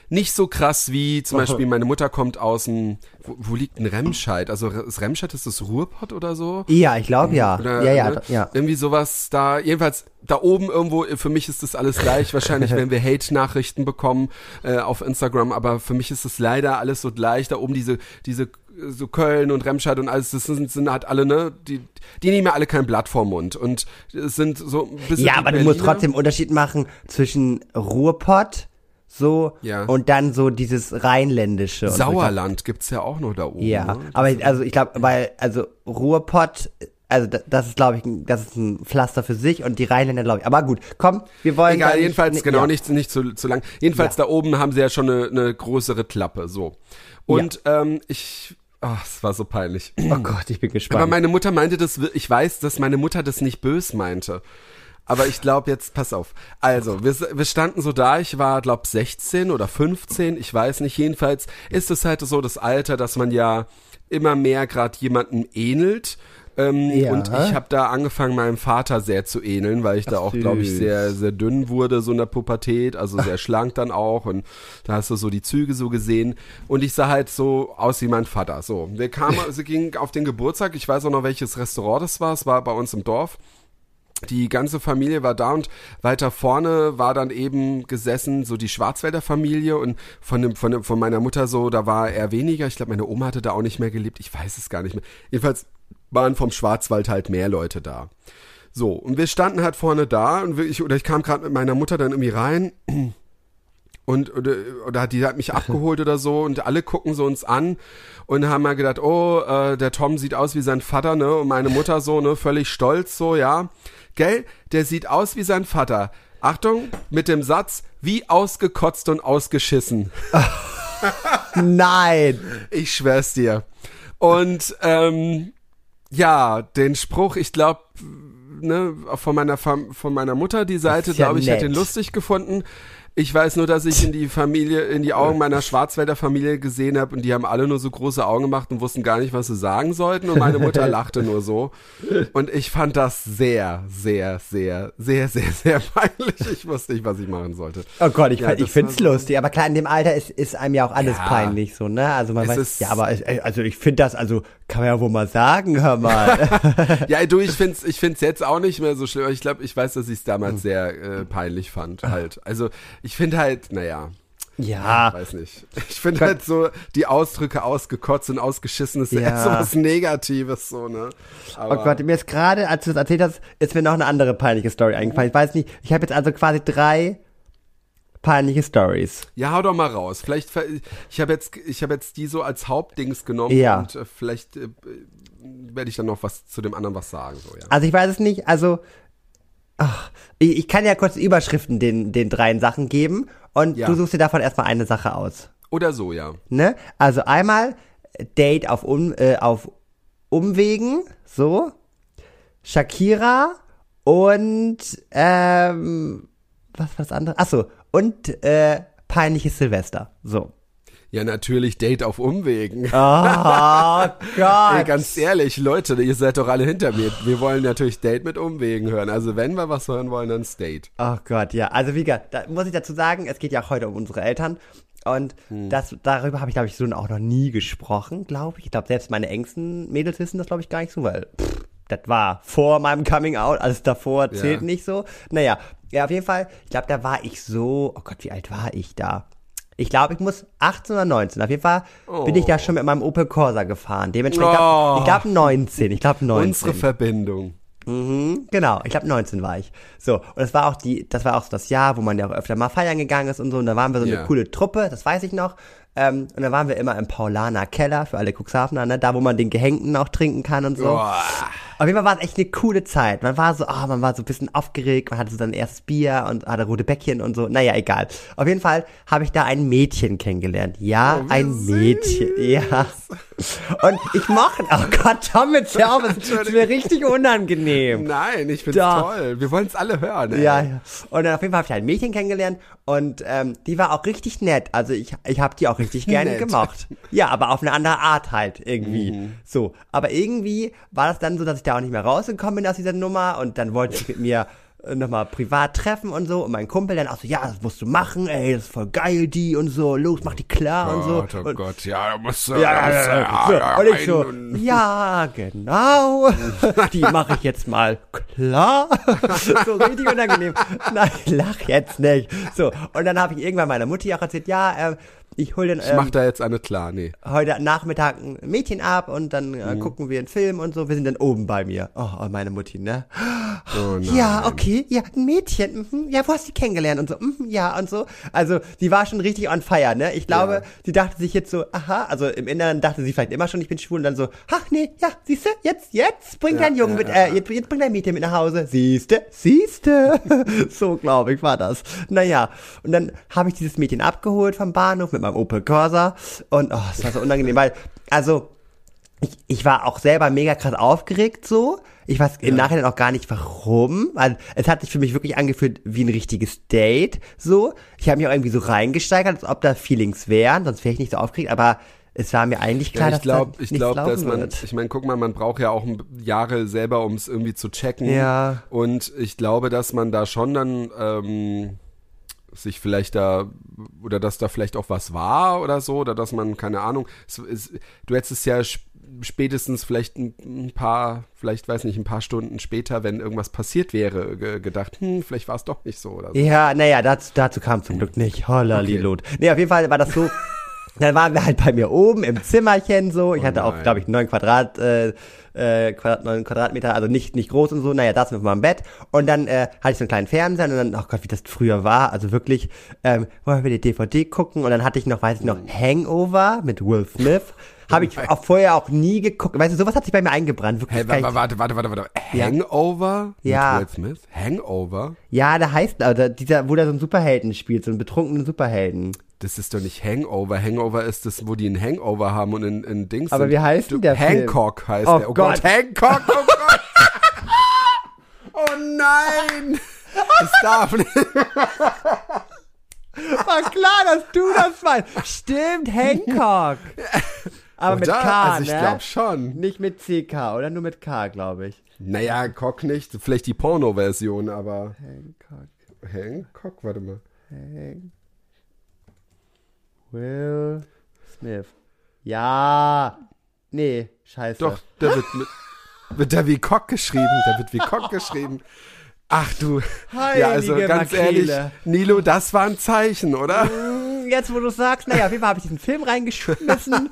nicht so krass wie zum Beispiel meine Mutter kommt aus dem, wo, wo liegt ein Remscheid? Also ist Remscheid ist das Ruhrpott oder so? Ja, ich glaube ja. Oder, ja, ja, ne? ja. Irgendwie sowas da, jedenfalls da oben irgendwo, für mich ist das alles gleich. Wahrscheinlich werden wir Hate-Nachrichten bekommen äh, auf Instagram, aber für mich ist es leider alles so gleich. Da oben diese, diese, äh, so Köln und Remscheid und alles, das sind, sind halt alle, ne, die, die nehmen ja alle kein Blatt vorm Mund und es sind so ein bisschen. Ja, aber du musst Berliner. trotzdem Unterschied machen zwischen Ruhrpott so Ja. und dann so dieses Rheinländische. und so. Sauerland gibt's ja auch noch da oben. Ja, ne? aber ich- also ich glaube, weil also Ruhrpott, also da- das ist glaube ich, das ist ein Pflaster für sich und die Rheinländer glaube ich. Aber gut, komm, wir wollen Egal, nicht- jedenfalls, ne- genau, ja. nicht, nicht zu, zu lang. Jedenfalls Ja. da oben haben sie ja schon eine, eine größere Klappe, so. Und ähm, ich, ach, es war so peinlich. Oh Gott, ich bin gespannt. Aber meine Mutter meinte das, ich weiß, dass meine Mutter das nicht bös meinte. Aber ich glaube jetzt, pass auf. Also, wir, wir standen so da, ich war, glaub 16 oder 15, ich weiß nicht. Jedenfalls ist es halt so das Alter, dass man ja immer mehr gerade jemandem ähnelt. Ähm, Ja. Und ich habe da angefangen, meinem Vater sehr zu ähneln, weil ich da auch, glaube ich, sehr, sehr dünn wurde, so in der Pubertät, also sehr schlank dann auch. Und da hast du so die Züge so gesehen. Und ich sah halt so aus wie mein Vater. So, wir kamen, sie ging auf den Geburtstag. Ich weiß auch noch, welches Restaurant das war. Es war bei uns im Dorf. Die ganze Familie war da und weiter vorne war dann eben gesessen so die Schwarzwälder Familie und von dem, von dem, von meiner Mutter so, da war eher weniger. Ich glaube, meine Oma hatte da auch nicht mehr gelebt. Ich weiß es gar nicht mehr. Jedenfalls waren vom Schwarzwald halt mehr Leute da. So, und wir standen halt vorne da und ich, oder ich kam gerade mit meiner Mutter dann irgendwie rein und oder, oder die hat mich abgeholt oder so und alle gucken so uns an und haben mal gedacht, oh, äh, der Tom sieht aus wie sein Vater, ne? Und meine Mutter so, ne, völlig stolz so, ja. Gell? Der sieht aus wie sein Vater. Achtung, mit dem Satz, wie ausgekotzt und ausgeschissen. Nein. Ich schwör's dir. Und ähm, ja, den Spruch, ich glaube, ne, von meiner Fam von meiner Mutter die Seite, ja glaube ich, hätte ihn nett. lustig gefunden. Ich weiß nur, dass ich in die Familie, in die Augen meiner Schwarzwälder Familie gesehen habe und die haben alle nur so große Augen gemacht und wussten gar nicht, was sie sagen sollten und meine Mutter lachte nur so. Und ich fand das sehr, sehr, sehr, sehr, sehr, sehr peinlich. Ich wusste nicht, was ich machen sollte. Oh Gott, ich, Ja, ich find's so- lustig. Aber klar, in dem Alter ist, ist einem ja auch alles Ja. peinlich so, ne? Also man weiß, ja, aber äh, also ich finde das, also kann man ja wohl mal sagen, hör mal. Ja, du, ich find's, ich find's jetzt auch nicht mehr so schlimm. aber Ich glaube, ich weiß, dass ich es Hm. damals sehr äh, peinlich fand. Halt. Also ich finde halt, naja, ja. weiß nicht. Ich finde halt so die Ausdrücke ausgekotzt und ausgeschissen ist ja. Ja. so was Negatives so, ne? Oh Aber, Gott, mir ist gerade, als du das erzählt hast, ist mir noch eine andere peinliche Story eingefallen. Ich weiß nicht, ich habe jetzt also quasi drei peinliche Stories. Ja, hau doch mal raus. Vielleicht, ich habe jetzt, ich habe jetzt die so als Hauptdings genommen Ja. und äh, vielleicht äh, werde ich dann noch was zu dem anderen was sagen, so, ja. Also ich weiß es nicht, also ach, ich, ich kann ja kurz Überschriften den, den dreien Sachen geben und Ja. du suchst dir davon erstmal eine Sache aus. Oder so, ja. Ne? Also einmal Date auf, um, äh, auf Umwegen, so. Shakira und ähm, was war das andere? Achso, und äh, peinliches Silvester. So. Ja, natürlich Date auf Umwegen. Oh Gott. Ey, ganz ehrlich, Leute, ihr seid doch alle hinter mir. Wir wollen natürlich Date mit Umwegen hören. Also wenn wir was hören wollen, dann Date. Oh Gott, ja. Also wie gesagt, da muss ich dazu sagen, es geht ja auch heute um unsere Eltern. Und Hm. das, darüber habe ich, glaube ich, so auch noch nie gesprochen, glaube ich. Ich glaube, selbst meine engsten Mädels wissen das, glaube ich, gar nicht so, weil pff, das war vor meinem Coming Out, alles davor zählt Ja. nicht so. Naja, ja, auf jeden Fall, ich glaube, da war ich so, oh Gott, wie alt war ich da? Ich glaube, ich muss 18 oder 19. Auf jeden Fall bin ich da schon mit meinem Opel Corsa gefahren. Dementsprechend, ich Oh. glaube, glaub 19. Ich glaube 19. Unsere Verbindung. Mhm, genau, ich glaube 19 war ich. So, und das war auch die, das war auch so das Jahr, wo man ja auch öfter mal feiern gegangen ist und so, und da waren wir so Ja. eine coole Truppe, das weiß ich noch. Ähm, und da waren wir immer im Paulaner Keller für alle Cuxhavener, ne, da wo man den Gehängten auch trinken kann und so. Boah. Auf jeden Fall war es echt eine coole Zeit. Man war so, ah, man war so ein bisschen aufgeregt, man hatte so sein erstes Bier und hatte rote Bäckchen und so. Naja, egal. Auf jeden Fall habe ich da ein Mädchen kennengelernt. Ja, Oh, ein süß. Mädchen. Ja. Und ich mochte, oh Gott, Tom, jetzt hör auf, es ist mir richtig unangenehm. Nein, ich find's toll. Wir wollen es alle hören. Ey. Ja, ja. Und dann auf jeden Fall habe ich ein Mädchen kennengelernt und ähm, die war auch richtig nett. Also ich, ich habe die auch richtig gerne Nett. gemocht. Ja, aber auf eine andere Art halt irgendwie. Mhm. So. Aber irgendwie war das dann so, dass ich da auch nicht mehr rausgekommen bin aus dieser Nummer und dann wollte ich mit mir äh, nochmal privat treffen und so und mein Kumpel dann auch so, ja, das musst du machen, ey, das ist voll geil, die und so, los, mach die klar und so. Gott, oh und, Gott, ja, da musst du. ja, ja, ja, ja, ja, und ich so, und- ja, genau, die mache ich jetzt mal klar. so richtig unangenehm. Nein, lach jetzt nicht. So, und dann habe ich irgendwann meiner Mutti auch erzählt, ja, ähm, ich hol den Ich mach ähm, da jetzt eine klar, nee. heute Nachmittag ein Mädchen ab und dann äh, Mhm. gucken wir einen Film und so. Wir sind dann oben bei mir. Oh, oh meine Mutti, ne? Oh. Ja, okay, ja, ein Mädchen, mhm, ja, wo hast du die kennengelernt und so, mhm, ja, und so. Also, die war schon richtig on fire, ne? Ich glaube, Ja. die dachte sich jetzt so, aha, also im Inneren dachte sie vielleicht immer schon, ich bin schwul und dann so, ach nee, ja, siehste, jetzt, jetzt bring Ja, dein Jungen ja, mit, äh, jetzt, jetzt bring dein Mädchen mit nach Hause, siehste, siehste. so, glaube ich, war das. Naja, und dann habe ich dieses Mädchen abgeholt vom Bahnhof mit meinem Opel Corsa und, oh, es war so unangenehm, weil, also, ich, ich war auch selber mega krass aufgeregt so. Ich weiß im Nachhinein auch gar nicht warum. weil es hat sich für mich wirklich angefühlt wie ein richtiges Date. So. Ich habe mich auch irgendwie so reingesteigert, als ob da Feelings wären, sonst wäre ich nicht so aufgeregt, aber es war mir eigentlich klar, Ja, ich dass glaube, da ich glaube, dass man, wird. ich meine, guck mal, man braucht ja auch Jahre selber, um es irgendwie zu checken. Ja. Und ich glaube, dass man da schon dann ähm, sich vielleicht da oder dass da vielleicht auch was war oder so oder dass man keine Ahnung. Es, es, du hättest es ja sp- spätestens vielleicht ein, ein paar, vielleicht weiß nicht, ein paar Stunden später, wenn irgendwas passiert wäre, ge gedacht, hm, vielleicht war es doch nicht so oder so. Ja, naja, dazu, dazu kam zum Glück nicht. Holla, Lilot. Nee, auf jeden Fall war das so. Dann waren wir halt bei mir oben im Zimmerchen so. Ich hatte auch, Oh glaube ich, neun Quadrat, äh, äh, Quadrat, neun Quadratmeter, also nicht, nicht groß und so. Naja, da sind wir mal im Bett. Und dann äh, hatte ich so einen kleinen Fernseher und dann, oh Gott, wie das früher war. Also wirklich, ähm, wollen wir die DVD gucken? Und dann hatte ich noch, weiß ich noch, Hangover mit Will Smith. Habe ich auch vorher auch nie geguckt. Weißt du, sowas hat sich bei mir eingebrannt. Wirklich, Hey, warte, warte, warte, warte. Hangover Ja. mit Will Smith? Hangover? ja, da heißt, also dieser, wo der so einen Superhelden spielt, so einen betrunkenen Superhelden. Das ist doch nicht Hangover. Hangover ist das, wo die einen Hangover haben und in, in Dings Aber sind. wie heißt denn der Film? Hancock heißt Oh der. Oh Gott. Gott, Hancock, oh Gott. oh nein. Das darf nicht. War klar, dass du das meinst. Stimmt, Hancock. Aber mit Oder? K, Also ich ne? glaube schon. Nicht mit CK, oder nur mit K, glaube ich. Naja, Cock nicht. Vielleicht die Porno-Version, aber Hancock. Hancock, warte mal. Hank. Will Smith. Ja. Nee, scheiße. Doch, der wird mit, wird der wie Cock geschrieben. Der wird wie Cock geschrieben. Ach du. ja, also Heilige ganz Makrele. ehrlich, Nilo, das war ein Zeichen, oder? Hm, Jetzt, wo du sagst, naja, auf jeden Fall habe ich diesen Film reingeschmissen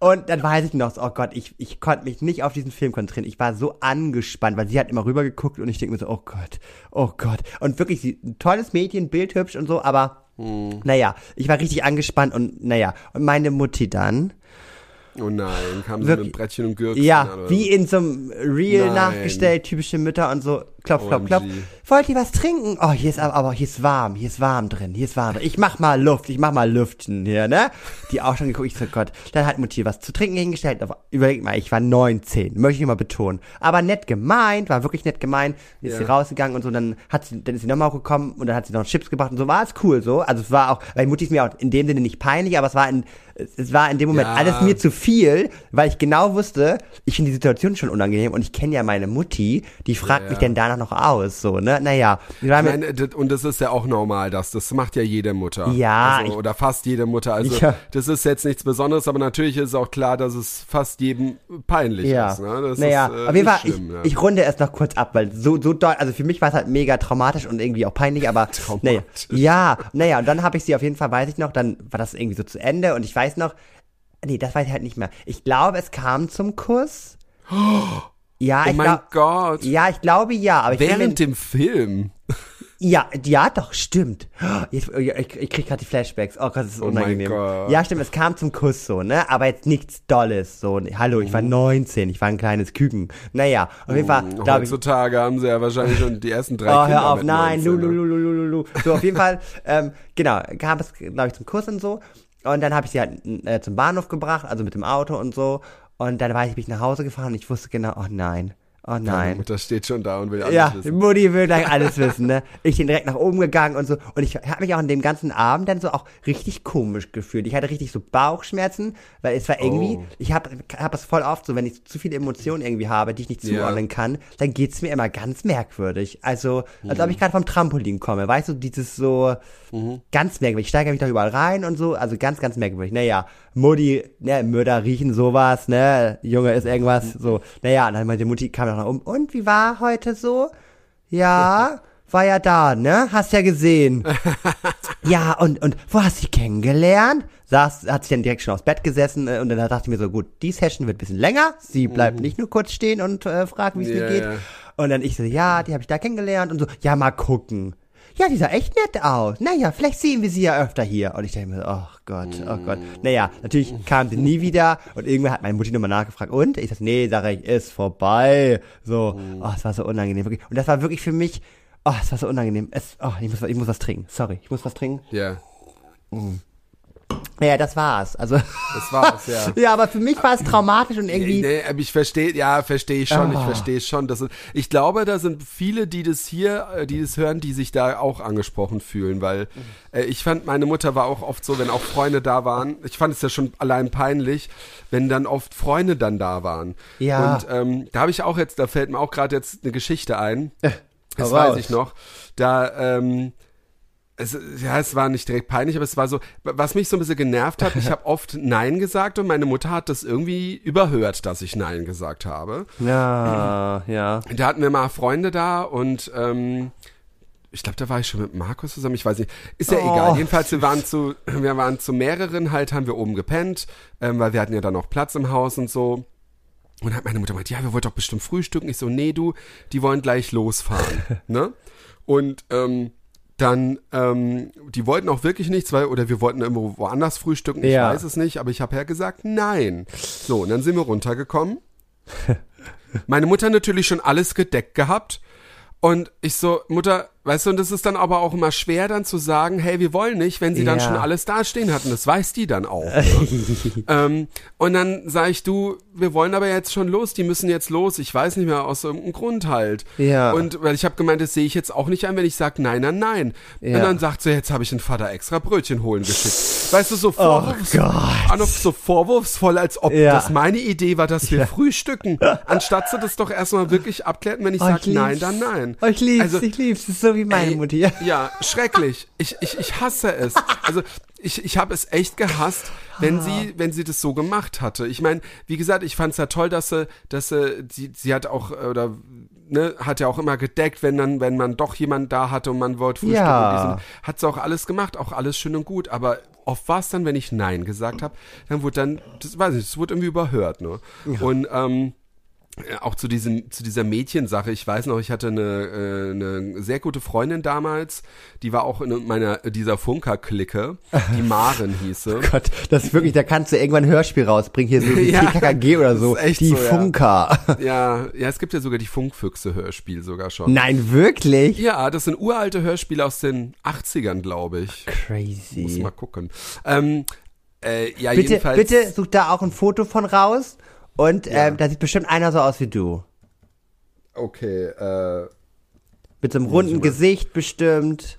und dann weiß ich noch, oh Gott, ich, ich konnte mich nicht auf diesen Film konzentrieren. Ich war so angespannt, weil sie hat immer rübergeguckt und ich denke mir so, oh Gott, oh Gott. Und wirklich, sie, ein tolles Mädchen, bildhübsch und so, aber Hm. naja, ich war richtig angespannt und naja, und meine Mutti dann, Oh nein, kam sie mit Brettchen und Gürkchen Ja, oder wie in so einem Reel Nein. nachgestellt, typische Mütter und so, klopf, klopf, klopf. Wollt ihr was trinken? Oh, hier ist aber, aber hier ist warm, hier ist warm drin, hier ist warm drin. Ich mach mal Luft, ich mach mal Lüften hier, ne? Die auch schon geguckt, ich so, Gott. Dann hat Mutti was zu trinken hingestellt, aber überleg mal, ich war 19, möchte ich mal betonen. Aber nett gemeint, war wirklich nett gemeint, ist Ja. sie rausgegangen und so, dann hat sie, dann ist sie nochmal gekommen und dann hat sie noch Chips gebracht und so, war es cool so. Also es war auch, weil Mutti ist mir auch in dem Sinne nicht peinlich, aber es war in, es war in dem Moment Ja. alles mir zu viel, weil ich genau wusste, ich finde die Situation schon unangenehm und ich kenne ja meine Mutti, die fragt Ja. mich denn danach noch aus, so, ne? Naja, meine, und das ist ja auch normal, das. Das macht ja jede Mutter. Ja, Also, ich- oder fast jede Mutter. Also Ja. das ist jetzt nichts Besonderes, aber natürlich ist auch klar, dass es fast jedem peinlich ja, ist. Ne? Das naja, ist, äh, auf jeden Fall, schlimm, ich, ich runde es noch kurz ab, weil so, so doll, also für mich war es halt mega traumatisch und irgendwie auch peinlich, aber, naja, ja, naja, und dann habe ich sie auf jeden Fall, weiß ich noch, dann war das irgendwie so zu Ende und ich weiß noch, nee, das weiß ich halt nicht mehr. Ich glaube, es kam zum Kuss. Ja, oh ich mein glaube, Gott. ja, ich glaube ja, aber Während dem Film. Ja, ja, doch, stimmt. Jetzt, ich, ich krieg gerade die Flashbacks. Oh Gott, das ist Oh unangenehm. Gott. Ja, stimmt, es kam zum Kuss so, ne? Aber jetzt nichts Dolles. So, hallo, ich war Mhm. 19, ich war ein kleines Küken. Naja, auf jeden Fall, da hab ich, Heutzutage haben sie ja wahrscheinlich schon die ersten drei Oh, Kinder hör auf, nein, 19, lu, ne? lu, lu, lu, lu, lu. So, auf jeden Fall, ähm, genau, gab es, glaube ich, zum Kuss und so. Und dann habe ich sie halt äh, zum Bahnhof gebracht, also mit dem Auto und so. Und dann war ich, bin ich nach Hause gefahren und ich wusste genau, oh nein, oh nein. Mutter steht schon da und will alles Ja, wissen. Mutti will gleich alles wissen, ne? Ich bin direkt nach oben gegangen und so. Und ich habe mich auch an dem ganzen Abend dann so auch richtig komisch gefühlt. Ich hatte richtig so Bauchschmerzen, weil es war irgendwie, Oh. ich habe hab es voll oft so, wenn ich zu viele Emotionen irgendwie habe, die ich nicht Ja. zuordnen kann, dann geht's mir immer ganz merkwürdig. Also, als Mhm. ob ich gerade vom Trampolin komme. Weißt du, dieses so Mhm. ganz merkwürdig. Ich steige mich da überall rein und so. Also ganz, ganz merkwürdig. Naja, Mutti, ne, Mörder riechen sowas, ne? Junge ist irgendwas, so. Naja, und dann meinte Mutti, kam noch um. Und wie war heute so? Ja, war ja da, ne? Hast ja gesehen. ja, und, und wo hast du sie kennengelernt? Saß, hat sich dann direkt schon aufs Bett gesessen äh, und dann dachte ich mir so, gut, die Session wird ein bisschen länger. Sie bleibt nicht nur kurz stehen und äh, fragt, wie es Ja, mir geht. ja. Und dann ich so, ja, die habe ich da kennengelernt und so, ja, mal gucken. Ja, die sah echt nett aus. Naja, vielleicht sehen wir sie ja öfter hier. Und ich dachte mir, oh Gott, oh Gott. Naja, natürlich kam sie nie wieder. Und irgendwann hat meine Mutti nochmal nachgefragt. Und? Ich sag, nee, sag ich, ist vorbei. So, oh, es war so unangenehm. Wirklich. Und das war wirklich für mich, oh, es war so unangenehm. Es, oh, ich muss, ich muss was trinken. Sorry, ich muss was trinken. Ja, Naja, das war's. Also, das war's, ja. ja, aber für mich war es traumatisch und irgendwie, Nee, aber ich verstehe, ja, verstehe ich schon, ich Ah. verstehe schon. Das ist, ich glaube, da sind viele, die das hier, äh, die das hören, die sich da auch angesprochen fühlen, weil äh, ich fand, meine Mutter war auch oft so, wenn auch Freunde da waren, ich fand es ja schon allein peinlich, wenn dann oft Freunde dann da waren. Ja. Und ähm, da habe ich auch jetzt, da fällt mir auch gerade jetzt eine Geschichte ein. Das hau weiß ich noch. Da, ähm, es, ja, es war nicht direkt peinlich, aber es war so, was mich so ein bisschen genervt hat, ich habe oft Nein gesagt und meine Mutter hat das irgendwie überhört, dass ich Nein gesagt habe. ja, ja. Da hatten wir mal Freunde da und ähm, ich glaube, da war ich schon mit Markus zusammen, ich weiß nicht. Ist ja Oh. egal. Jedenfalls, wir waren zu, wir waren zu mehreren halt, haben wir oben gepennt, ähm, weil wir hatten ja dann noch Platz im Haus und so. Und hat meine Mutter gesagt, ja, wir wollten doch bestimmt frühstücken. Ich so, nee, du, die wollen gleich losfahren. ne? Und ähm, dann, ähm, die wollten auch wirklich nichts, weil, oder wir wollten irgendwo woanders frühstücken, ich Ja. weiß es nicht, aber ich habe ja gesagt, nein. So, und dann sind wir runtergekommen. Meine Mutter natürlich schon alles gedeckt gehabt. Und ich so, Mutter, weißt du, und das ist dann aber auch immer schwer dann zu sagen, hey, wir wollen nicht, wenn sie dann Ja. schon alles dastehen hatten. Das weiß die dann auch. Ne? ähm, und dann sag ich, du, wir wollen aber jetzt schon los, die müssen jetzt los. Ich weiß nicht mehr, aus irgendeinem Grund halt. Ja. Und weil ich habe gemeint, das sehe ich jetzt auch nicht ein, wenn ich sage nein, nein, nein. Ja. Und dann sagt sie, jetzt habe ich den Vater extra Brötchen holen geschickt. Weißt du, so, Vorwurfs Oh auch noch so vorwurfsvoll, als ob Ja. das meine Idee war, dass wir frühstücken. Anstatt sie das doch erstmal wirklich abklären, wenn ich Oh, sage nein, dann nein. Oh, ich lieb's, Also, ich lieb's. So wie meine Ey, Mutti. Ja. Ja, schrecklich. Ich, ich, ich hasse es. Also ich, ich habe es echt gehasst, wenn sie, wenn sie das so gemacht hatte. Ich meine, wie gesagt, ich fand es ja toll, dass sie, dass sie, sie, sie hat auch, oder ne, hat ja auch immer gedeckt, wenn dann, wenn man doch jemand da hatte und man wollte frühstücken. Ja. Hat sie auch alles gemacht, auch alles schön und gut. Aber oft war es dann, wenn ich Nein gesagt habe, dann wurde dann, das weiß ich, das wurde irgendwie überhört, ne? Und ähm, ja, auch zu diesem zu dieser Mädchensache. Ich weiß noch, ich hatte eine, äh, eine sehr gute Freundin damals, die war auch in meiner dieser Funker-Clique, die Maren hieße. Gott, das ist wirklich, da kannst du irgendwann ein Hörspiel rausbringen, hier so wie Ja, TKKG oder so. echt die so, ja. Funker. Ja, ja, es gibt ja sogar die Funkfüchse-Hörspiel sogar schon. Nein, wirklich? Ja, das sind uralte Hörspiele aus den 80ern, glaube ich. Crazy. Muss mal gucken. Ähm, äh, ja, bitte, jedenfalls. bitte such da auch ein Foto von raus und ähm, da sieht bestimmt einer so aus wie du. Okay, äh, Mit so einem runden Gesicht bestimmt.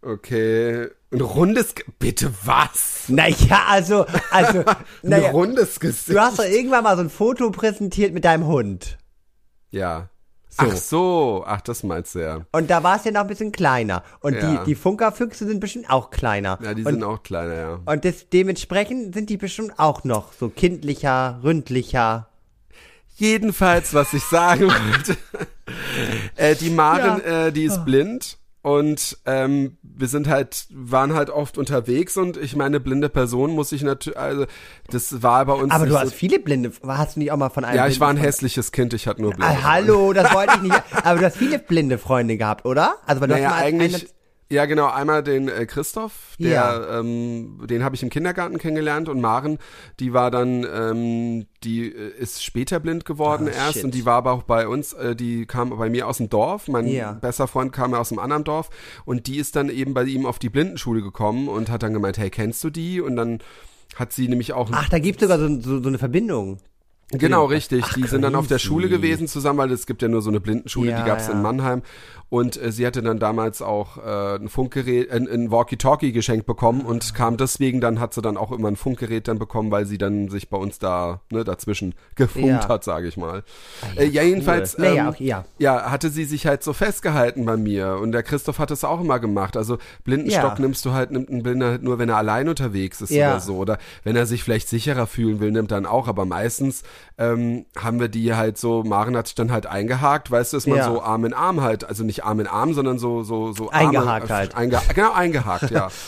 okay. Ein rundes, Ge bitte was? Naja, also, also, Ein naja, rundes Gesicht. du hast doch irgendwann mal so ein Foto präsentiert mit deinem Hund. Ja. So. Ach so, ach, das meinst du ja. Und da war es ja noch ein bisschen kleiner. Und Ja. die, die Funkerfüchse sind bestimmt auch kleiner. Ja, die und, sind auch kleiner, ja. und das, dementsprechend sind die bestimmt auch noch so kindlicher, ründlicher. Jedenfalls, was ich sagen wollte, äh, die Maren, äh, die ist blind und ähm, wir sind halt, waren halt oft unterwegs und ich meine, blinde Person muss ich natürlich, also das war bei uns. Aber du so, hast viele Blinde, hast du nicht auch mal von einem Ja, ich war ein hässliches Kind, ich hatte nur blinde Ah, hallo, das wollte ich nicht. Aber du hast viele blinde Freunde gehabt, oder? Also weil du Naja, hast mal eigentlich, eine- ja genau, einmal den äh, Christoph, der, Ja. ähm, den habe ich im Kindergarten kennengelernt und Maren, die war dann, ähm, die äh, ist später blind geworden Ah, erst shit. und die war aber auch bei uns, äh, die kam bei mir aus dem Dorf, mein Ja. bester Freund kam ja aus einem anderen Dorf und die ist dann eben bei ihm auf die Blindenschule gekommen und hat dann gemeint, hey, kennst du die? Und dann hat sie nämlich auch Ach, da gibt's sogar so, so, so eine Verbindung. Genau, richtig. Ach, die sind dann auf der. Schule gewesen zusammen, weil es gibt ja nur so eine Blindenschule, Ja, die gab's ja. in Mannheim. Und äh, sie hatte dann damals auch äh, ein Funkgerät, ein, ein Walkie-Talkie geschenkt bekommen und kam deswegen, dann hat sie dann auch immer ein Funkgerät dann bekommen, weil sie dann sich bei uns da ne, dazwischen gefunkt Ja. hat, sage ich mal. äh, ja, jedenfalls Cool. Ähm, ja. ja, hatte sie sich halt so festgehalten bei mir und der Christoph hat es auch immer gemacht. Also Blindenstock Ja. nimmst du halt, nimmt ein Blinder halt nur, wenn er allein unterwegs ist Ja. oder so. Oder wenn er sich vielleicht sicherer fühlen will, nimmt dann auch. Aber meistens ähm, haben wir die halt so, Maren hat sich dann halt eingehakt, weißt du, ist man Ja. so Arm in Arm halt. Also nicht Arm in Arm, sondern so, so, so Eingehakt Arme, halt. Einge, genau, eingehakt, ja.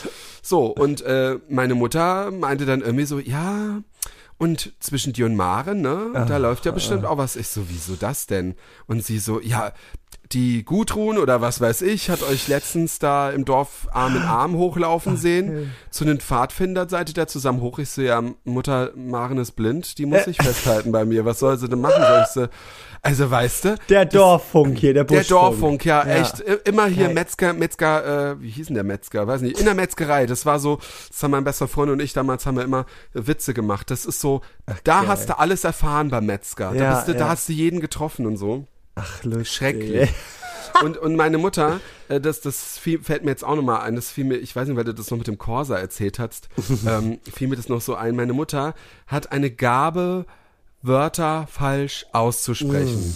So, und äh, meine Mutter meinte dann irgendwie so, ja, und zwischen dir und Maren, ne, da läuft ja bestimmt auch was. Ich so, wieso das denn? Und sie so, ja, die Gudrun oder was weiß ich, hat euch letztens da im Dorf Arm in Arm hochlaufen sehen. Zu den Pfadfinder seid ihr da zusammen hoch. Ich so, ja, Mutter Maren ist blind, die muss sich festhalten bei mir. Was soll sie denn machen? Soll ich sie, also weißt du, Der Dorffunk hier, der der Buschfunk. Dorffunk, ja, Ja. echt. Immer hier Geil. Metzger, Metzger, äh, wie hieß denn der Metzger? Weiß nicht. In der Metzgerei. Das war so, das haben mein bester Freund und ich damals haben wir immer Witze gemacht. Das ist so, da geil. hast du alles erfahren beim Metzger. Da, Ja, bist du, da ja. hast du jeden getroffen und so. Ach, lustig. Schrecklich. Und, und meine Mutter, äh, das, das fiel, fällt mir jetzt auch nochmal ein, das fiel mir, ich weiß nicht, weil du das noch mit dem Corsa erzählt hast, ähm, fiel mir das noch so ein. Meine Mutter hat eine Gabe, Wörter falsch auszusprechen.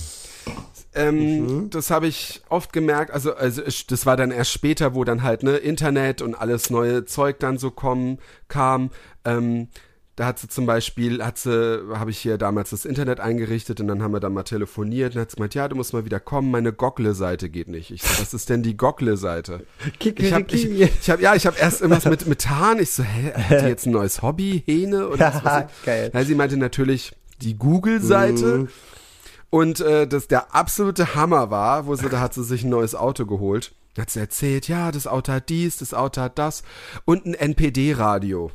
Ähm, Das habe ich oft gemerkt, also, also das war dann erst später, wo dann halt ne Internet und alles neue Zeug dann so kommen kam. Ähm, da hat sie zum Beispiel, hat sie, habe ich hier damals das Internet eingerichtet und dann haben wir dann mal telefoniert und hat sie gemeint, ja, du musst mal wieder kommen, meine Goggle-Seite geht nicht. Ich so, was ist denn die Goggle-Seite? Ich habe, ich, ich hab, ja, ich habe erst irgendwas mit Methan. Ich so, hä, hat die jetzt ein neues Hobby, Hähne oder was? Geil. Ja, sie meinte natürlich die Google-Seite. Und äh, das der absolute Hammer war, wo sie, da hat sie sich ein neues Auto geholt. Da hat sie erzählt, ja, das Auto hat dies, das Auto hat das und ein NPD-Radio.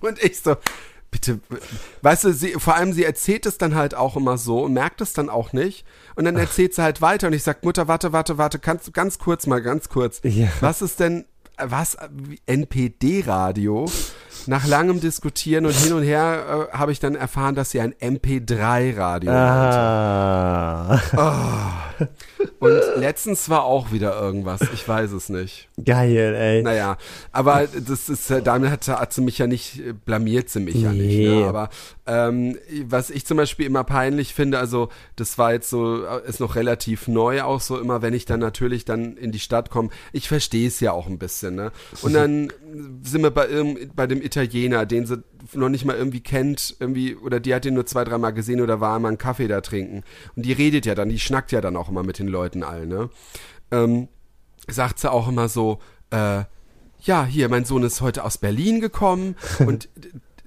Und ich so, bitte, weißt du, sie, vor allem sie erzählt es dann halt auch immer so, merkt es dann auch nicht. Und dann erzählt sie halt weiter und ich sag, Mutter, warte, warte, warte, kannst du ganz kurz mal, ganz kurz. Ja. Was ist denn, was, NPD-Radio? Nach langem Diskutieren und hin und her äh, habe ich dann erfahren, dass sie ein MP3-Radio Ah. Und letztens war auch wieder irgendwas. Ich weiß es nicht. Geil, ey. Naja, aber das ist, äh, damit hat, hat sie mich ja nicht, äh, blamiert sie mich ja nicht. Nee. Ne? Aber ähm, was ich zum Beispiel immer peinlich finde, also das war jetzt so, äh, ist noch relativ neu auch so, immer wenn ich dann natürlich dann in die Stadt komme, ich verstehe es ja auch ein bisschen, ne? Und dann sind wir bei, bei dem Italiener, den sie noch nicht mal irgendwie kennt, irgendwie, oder die hat ihn nur zwei, dreimal gesehen oder war mal einen Kaffee da trinken. Und die redet ja dann, die schnackt ja dann auch immer mit den Leuten allen, ne? Ähm, sagt sie auch immer so, äh, ja, hier, mein Sohn ist heute aus Berlin gekommen und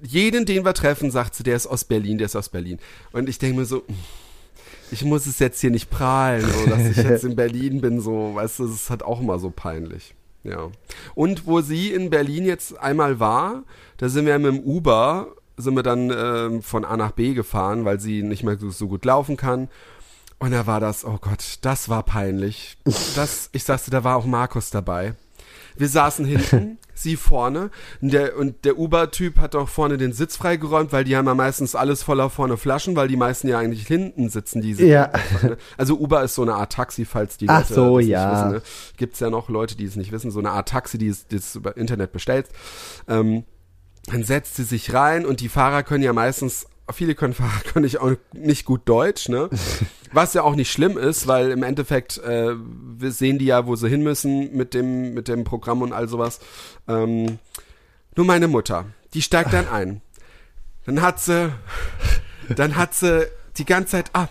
jeden, den wir treffen, sagt sie, der ist aus Berlin, der ist aus Berlin. Und ich denke mir so, ich muss es jetzt hier nicht prahlen, so, dass ich jetzt in Berlin bin, so, weißt du, das ist halt auch immer so peinlich. Ja. Und wo sie in Berlin jetzt einmal war, da sind wir mit dem Uber, sind wir dann ähm, von A nach B gefahren, weil sie nicht mehr so, so gut laufen kann. Und da war das, oh Gott, das war peinlich. Das, ich sagte, da war auch Markus dabei. Wir saßen hinten, sie vorne, und der, und der Uber-Typ hat auch vorne den Sitz freigeräumt, weil die haben ja meistens alles voller vorne Flaschen, weil die meisten ja eigentlich hinten sitzen, die Ja. Also Uber ist so eine Art Taxi, falls die Ach Leute so, ja. wissen. Ne? Gibt's ja noch Leute, die es nicht wissen, so eine Art Taxi, die es, die es über Internet bestellt. Ähm, dann setzt sie sich rein und die Fahrer können ja meistens, viele können Fahrer können nicht, auch nicht gut Deutsch, ne? Was ja auch nicht schlimm ist, weil im Endeffekt äh, wir sehen die ja, wo sie hin müssen mit dem, mit dem Programm und all sowas. Ähm, nur meine Mutter, die steigt dann ein. Dann hat sie, dann hat sie die ganze Zeit, ah,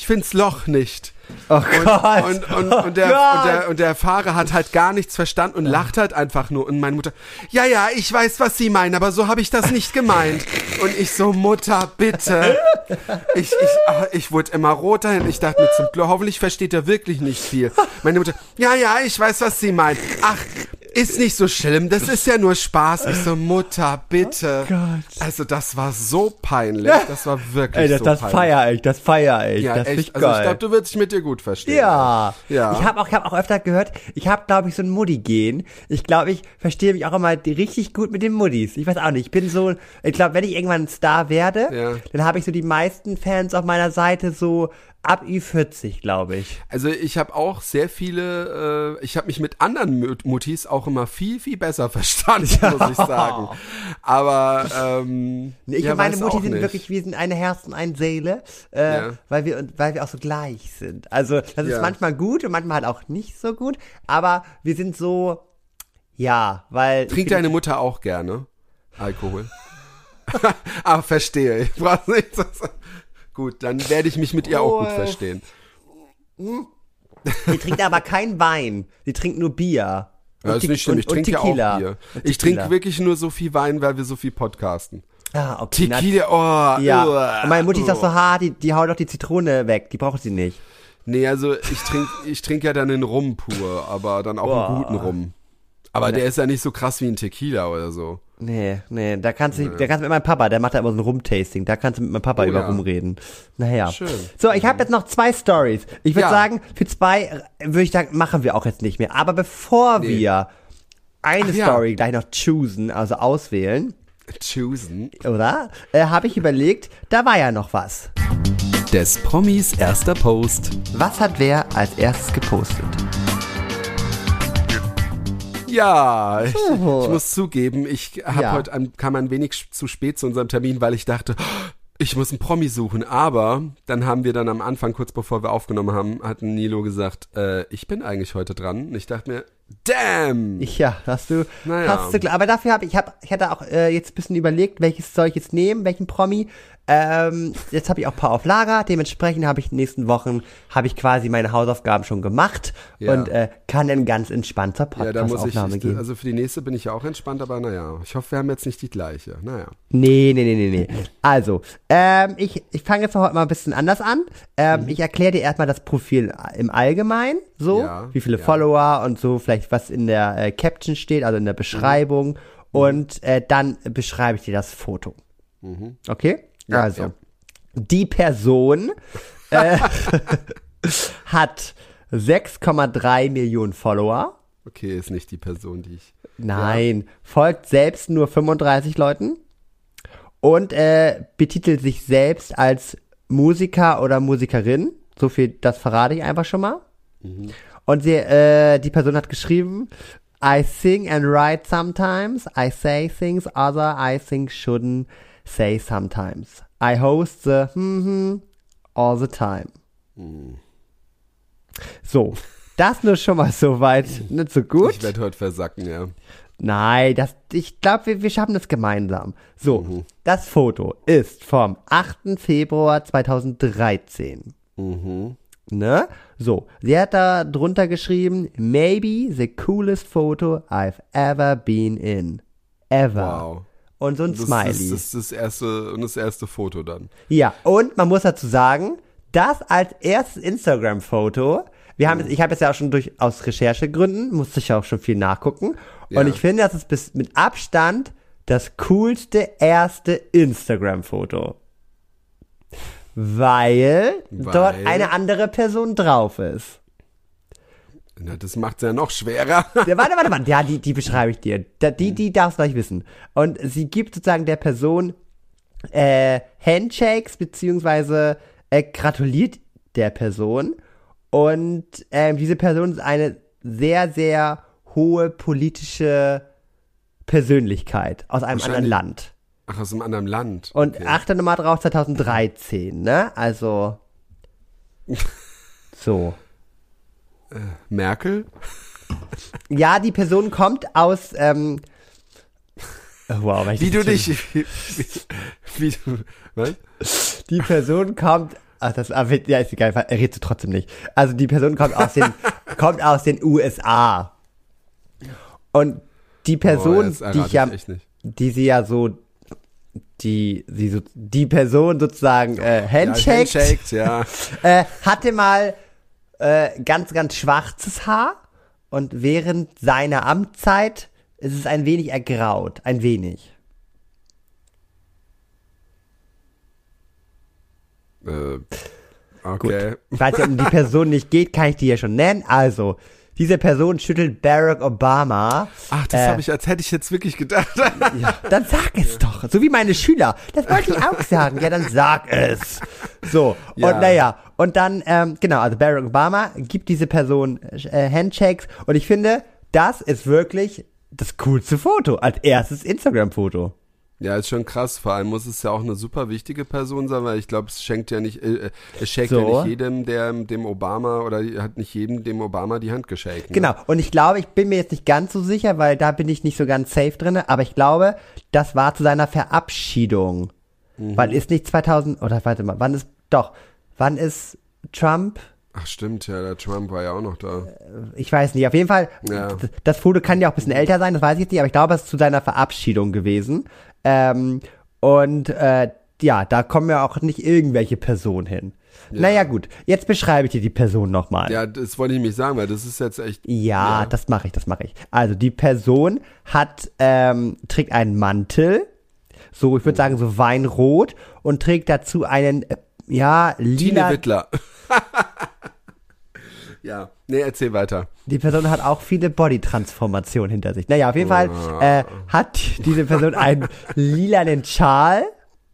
ich find's Loch nicht. Oh Gott. Und, und, und, der, Gott. und, der, und der Fahrer hat halt gar nichts verstanden und lacht halt einfach nur. Und meine Mutter, ja, ja, ich weiß, was Sie meinen, aber so habe ich das nicht gemeint. Und ich so, Mutter, bitte. Ich, ich, ach, ich wurde immer roter und ich dachte mir zum Glück, hoffentlich versteht er wirklich nicht viel. Meine Mutter, ja, ja, ich weiß, was Sie meinen. Ach, ist nicht so schlimm, das ist ja nur Spaß. Ich so, Mutter, bitte. Oh Gott. Also das war so peinlich. Das war wirklich Ey, das, so das peinlich. feier ich, das feier ich. Ja, das echt. ich Also ich glaube, du würdest dich mit dir gut verstehen. Ja. Ja. Ich habe auch, ich hab auch öfter gehört, ich habe, glaube ich, so ein Muddy-Gen. Ich glaube, ich verstehe mich auch immer die- richtig gut mit den Muddis. Ich weiß auch nicht. Ich bin so, ich glaube, wenn ich irgendwann ein Star werde, Ja. dann habe ich so die meisten Fans auf meiner Seite so ab Ü40, glaube ich. Also ich habe auch sehr viele, äh, ich habe mich mit anderen Mut- Mutis auch immer viel, viel besser verstanden, muss ich sagen. Aber ähm, Nee, Ich ja, und meine Mutti sind nicht. wirklich, wir sind eine Herz und eine Seele, äh, Ja. weil wir weil wir auch so gleich sind. Also das ist Ja. manchmal gut und manchmal halt auch nicht so gut, aber wir sind so, ja, weil Trinkt deine Mutter auch gerne Alkohol? ah, verstehe. Ich brauch nicht. Gut, dann werde ich mich mit ihr auch gut Oh, verstehen. Sie trinkt aber kein Wein. Sie trinkt nur Bier. Ja, ist nicht schlimm, ich trinke ja auch Bier. Ich trinke wirklich nur so viel Wein, weil wir so viel podcasten. Ah, okay. Tequila, oh, Ja. Und meine Mutti oh. so hart, die, die haut doch die Zitrone weg. Die braucht sie nicht. Nee, also ich trinke ich trink ja dann den Rum pur, aber dann auch Boah. einen guten Rum. Aber der ist ja nicht so krass wie ein Tequila oder so. Nee, nee, da kannst du, da kannst du mit meinem Papa, der macht da immer so ein Rum-Tasting, da kannst du mit meinem Papa Oh, über ja. Rum reden. Naja. Schön. So, ich habe jetzt noch zwei Stories. Ich würde Ja. sagen, für zwei äh, würde ich sagen, machen wir auch jetzt nicht mehr. Aber bevor Nee. wir eine Ach. Story gleich noch choosen, also auswählen, Choosen. oder? Äh, habe ich überlegt, da war ja noch was. Des Promis erster Post. Was hat wer als erstes gepostet? Ja, ich, Oh. ich muss zugeben, ich hab Ja. heute ein, kam ein wenig zu spät zu unserem Termin, weil ich dachte, ich muss einen Promi suchen. Aber dann haben wir dann am Anfang, kurz bevor wir aufgenommen haben, hat Nilo gesagt, äh, ich bin eigentlich heute dran. Und ich dachte mir, damn! Ja, hast du, Naja. hast du, aber dafür habe ich, hab, ich hatte auch äh, jetzt ein bisschen überlegt, welches soll ich jetzt nehmen, welchen Promi. Ähm, jetzt habe ich auch ein paar auf Lager, dementsprechend habe ich in den nächsten Wochen, habe ich quasi meine Hausaufgaben schon gemacht Ja. und äh, kann dann ganz entspannt zur ja, da muss ich, Podcast-Aufnahme ich, gehen. also für die nächste bin ich ja auch entspannt, aber naja, ich hoffe, wir haben jetzt nicht die gleiche. Naja. Nee, nee, nee, nee, nee. Also, ähm, ich, ich fange jetzt heute mal ein bisschen anders an. Ähm, Ich erkläre dir erstmal das Profil im Allgemeinen, so, Ja, wie viele ja. Follower und so, vielleicht was in der äh, Caption steht, also in der Beschreibung. Und äh, dann beschreibe ich dir das Foto. Okay? Ja, also, ja. die Person äh, hat 6,3 Millionen Follower. Okay, ist nicht die Person, die ich. Nein, folgt selbst nur 35 Leuten und äh, betitelt sich selbst als Musiker oder Musikerin. So viel, das verrate ich einfach schon mal. Und sie, äh, die Person hat geschrieben, I sing and write sometimes. I say things other I think shouldn't say sometimes. I host the hm, hm, all the time. So, das nur schon mal so weit, nicht so gut. Ich werde heute versacken, ja. Nein, das, ich glaube, wir, wir schaffen das gemeinsam. So, das Foto ist vom 8. Februar 2013. Mhm. Ne? So, sie hat da drunter geschrieben, maybe the coolest photo I've ever been in. Ever. Wow. Und so ein Das Smiley. ist, das ist das erste und das erste Foto dann. Ja, und man muss dazu sagen, das als erstes Instagram-Foto, wir haben, jetzt- ich habe jetzt ja auch schon durch, aus Recherchegründen, musste ich auch schon viel nachgucken. Ja. Und ich finde, das ist bis, mit Abstand das coolste erste Instagram-Foto. Weil, Weil? dort eine andere Person drauf ist. Na, das macht's ja noch schwerer. Ja, warte, warte, warte. Ja, die, die beschreibe ich dir. Die, die darfst du gleich wissen. Und sie gibt sozusagen der Person äh, Handshakes, beziehungsweise äh, gratuliert der Person. Und ähm, diese Person ist eine sehr, sehr hohe politische Persönlichkeit aus einem anderen Land. Ach, aus einem anderen Land. Und Okay. achte nochmal drauf, 2013, ne? Also. So. Merkel? Ja, die Person kommt aus, ähm, oh, wow, Wie du dich, wie, wie, wie du, was? Die Person kommt ach, das, aber, ja, ist egal, er redet so trotzdem nicht. Also die Person kommt aus den, kommt aus den USA. Und die Person, errate die ich ja, ich die sie ja so, die, sie so, die Person sozusagen äh, handshaked, Ja, handshaked, ja. äh, hatte mal äh, ganz, ganz schwarzes Haar und während seiner Amtszeit ist es ein wenig ergraut, ein wenig. Äh, okay. Ich weiß nicht, um die Person nicht geht, kann ich die ja schon nennen. Also, diese Person schüttelt Barack Obama. Ach, das Äh. habe ich, als hätte ich jetzt wirklich gedacht. Dann sag es doch. So wie meine Schüler. Das wollte ich auch sagen. Ja, dann sag es. So. Ja. Und naja. Und dann, ähm, genau, also Barack Obama gibt diese Person äh, Handshakes. Und ich finde, das ist wirklich das coolste Foto. Als erstes Instagram-Foto. Ja, ist schon krass. Vor allem muss es ja auch eine super wichtige Person sein, weil ich glaube, es schenkt ja nicht, äh, es schenkt So. ja nicht jedem, der dem Obama oder hat nicht jedem dem Obama die Hand geschenkt. Ne? Genau. Und ich glaube, ich bin mir jetzt nicht ganz so sicher, weil da bin ich nicht so ganz safe drinne. Aber ich glaube, das war zu seiner Verabschiedung. Mhm. Weil ist nicht 2000, oder warte mal, wann ist, doch, wann ist Trump? Ach stimmt, ja, der Trump war ja auch noch da. Ich weiß nicht. Auf jeden Fall, Ja. das Foto kann ja auch ein bisschen älter sein, das weiß ich jetzt nicht, aber ich glaube, es ist zu seiner Verabschiedung gewesen. Ähm, und äh, ja, da kommen ja auch nicht irgendwelche Personen hin. Naja, gut, jetzt beschreibe ich dir die Person nochmal. Ja, das wollte ich mich sagen, weil das ist jetzt echt. Ja, das mache ich, das mache ich. Also die Person hat ähm, trägt einen Mantel, so ich würde sagen so Weinrot und trägt dazu einen äh, ja Tine lila. Wittler. ja, nee, erzähl weiter. Die Person hat auch viele Body-Transformationen hinter sich. Naja, auf jeden Fall äh, hat diese Person einen lilanen Schal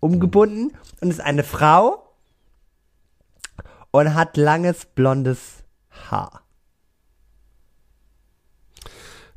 umgebunden und ist eine Frau und hat langes blondes Haar.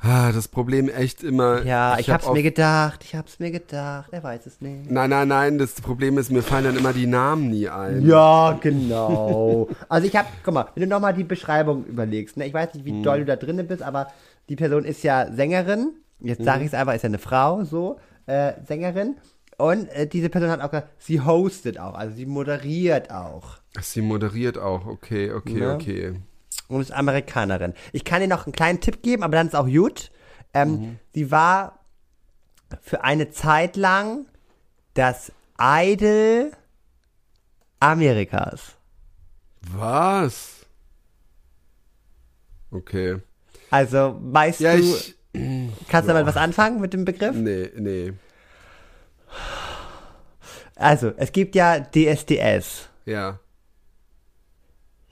Ah, das Problem echt immer. Ja, ich, hab hab's auf- mir gedacht, ich hab's mir gedacht, er weiß es nicht. Nein, nein, nein, das Problem ist, mir fallen dann immer die Namen nie ein. Ja, genau. Also ich habe, guck mal, wenn du nochmal die Beschreibung überlegst, ne, ich weiß nicht, wie doll du da drinnen bist, aber die Person ist ja Sängerin, jetzt sage ich es einfach, ist ja eine Frau, so, äh, Sängerin. Und äh, diese Person hat auch gesagt, sie hostet auch, also sie moderiert auch. Ach, Sie moderiert auch, okay, okay, Ja. okay. Und ist Amerikanerin. Ich kann dir noch einen kleinen Tipp geben, aber dann ist auch gut. Ähm, Sie war für eine Zeit lang das Idol Amerikas. Was? Okay. Also, weißt Ja, du, ich. kannst du damit was anfangen mit dem Begriff? Nee, nee. Also, es gibt ja DSDS Ja.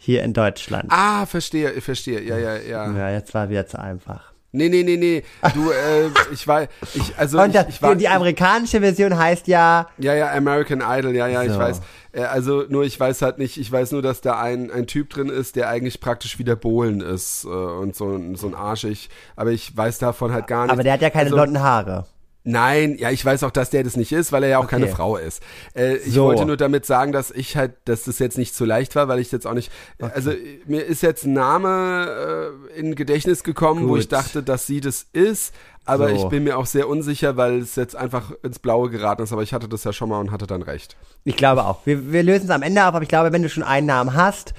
Hier in Deutschland. Ah, verstehe, ich verstehe. Ja, ja, ja. Ja, jetzt war wieder zu einfach. Nee, nee, nee, nee. Du, äh, ich war, ich, also Und ich, das, ich war, die amerikanische Version heißt ja, ja, ja, American Idol, ja, ja, ich So. weiß. Äh, also nur, ich weiß halt nicht, ich weiß nur, dass da ein, ein Typ drin ist, der eigentlich praktisch wie der Bohlen ist äh, und so, ein- so ein Arschig. Aber ich weiß davon halt gar nichts. aber der hat ja keine also, blonden Haare. Nein, ja, ich weiß auch, dass der das nicht ist, weil er ja auch keine Okay. Frau ist. Äh, ich So. wollte nur damit sagen, dass ich halt, dass das jetzt nicht so leicht war, weil ich jetzt auch nicht, also äh, mir ist jetzt ein Name äh, in Gedächtnis gekommen, wo Gut. ich dachte, dass sie das ist, aber So. ich bin mir auch sehr unsicher, weil es jetzt einfach ins Blaue geraten ist, aber ich hatte das ja schon mal und hatte dann recht. Ich glaube auch. Wir, wir lösen es am Ende auf, aber ich glaube, wenn du schon einen Namen hast,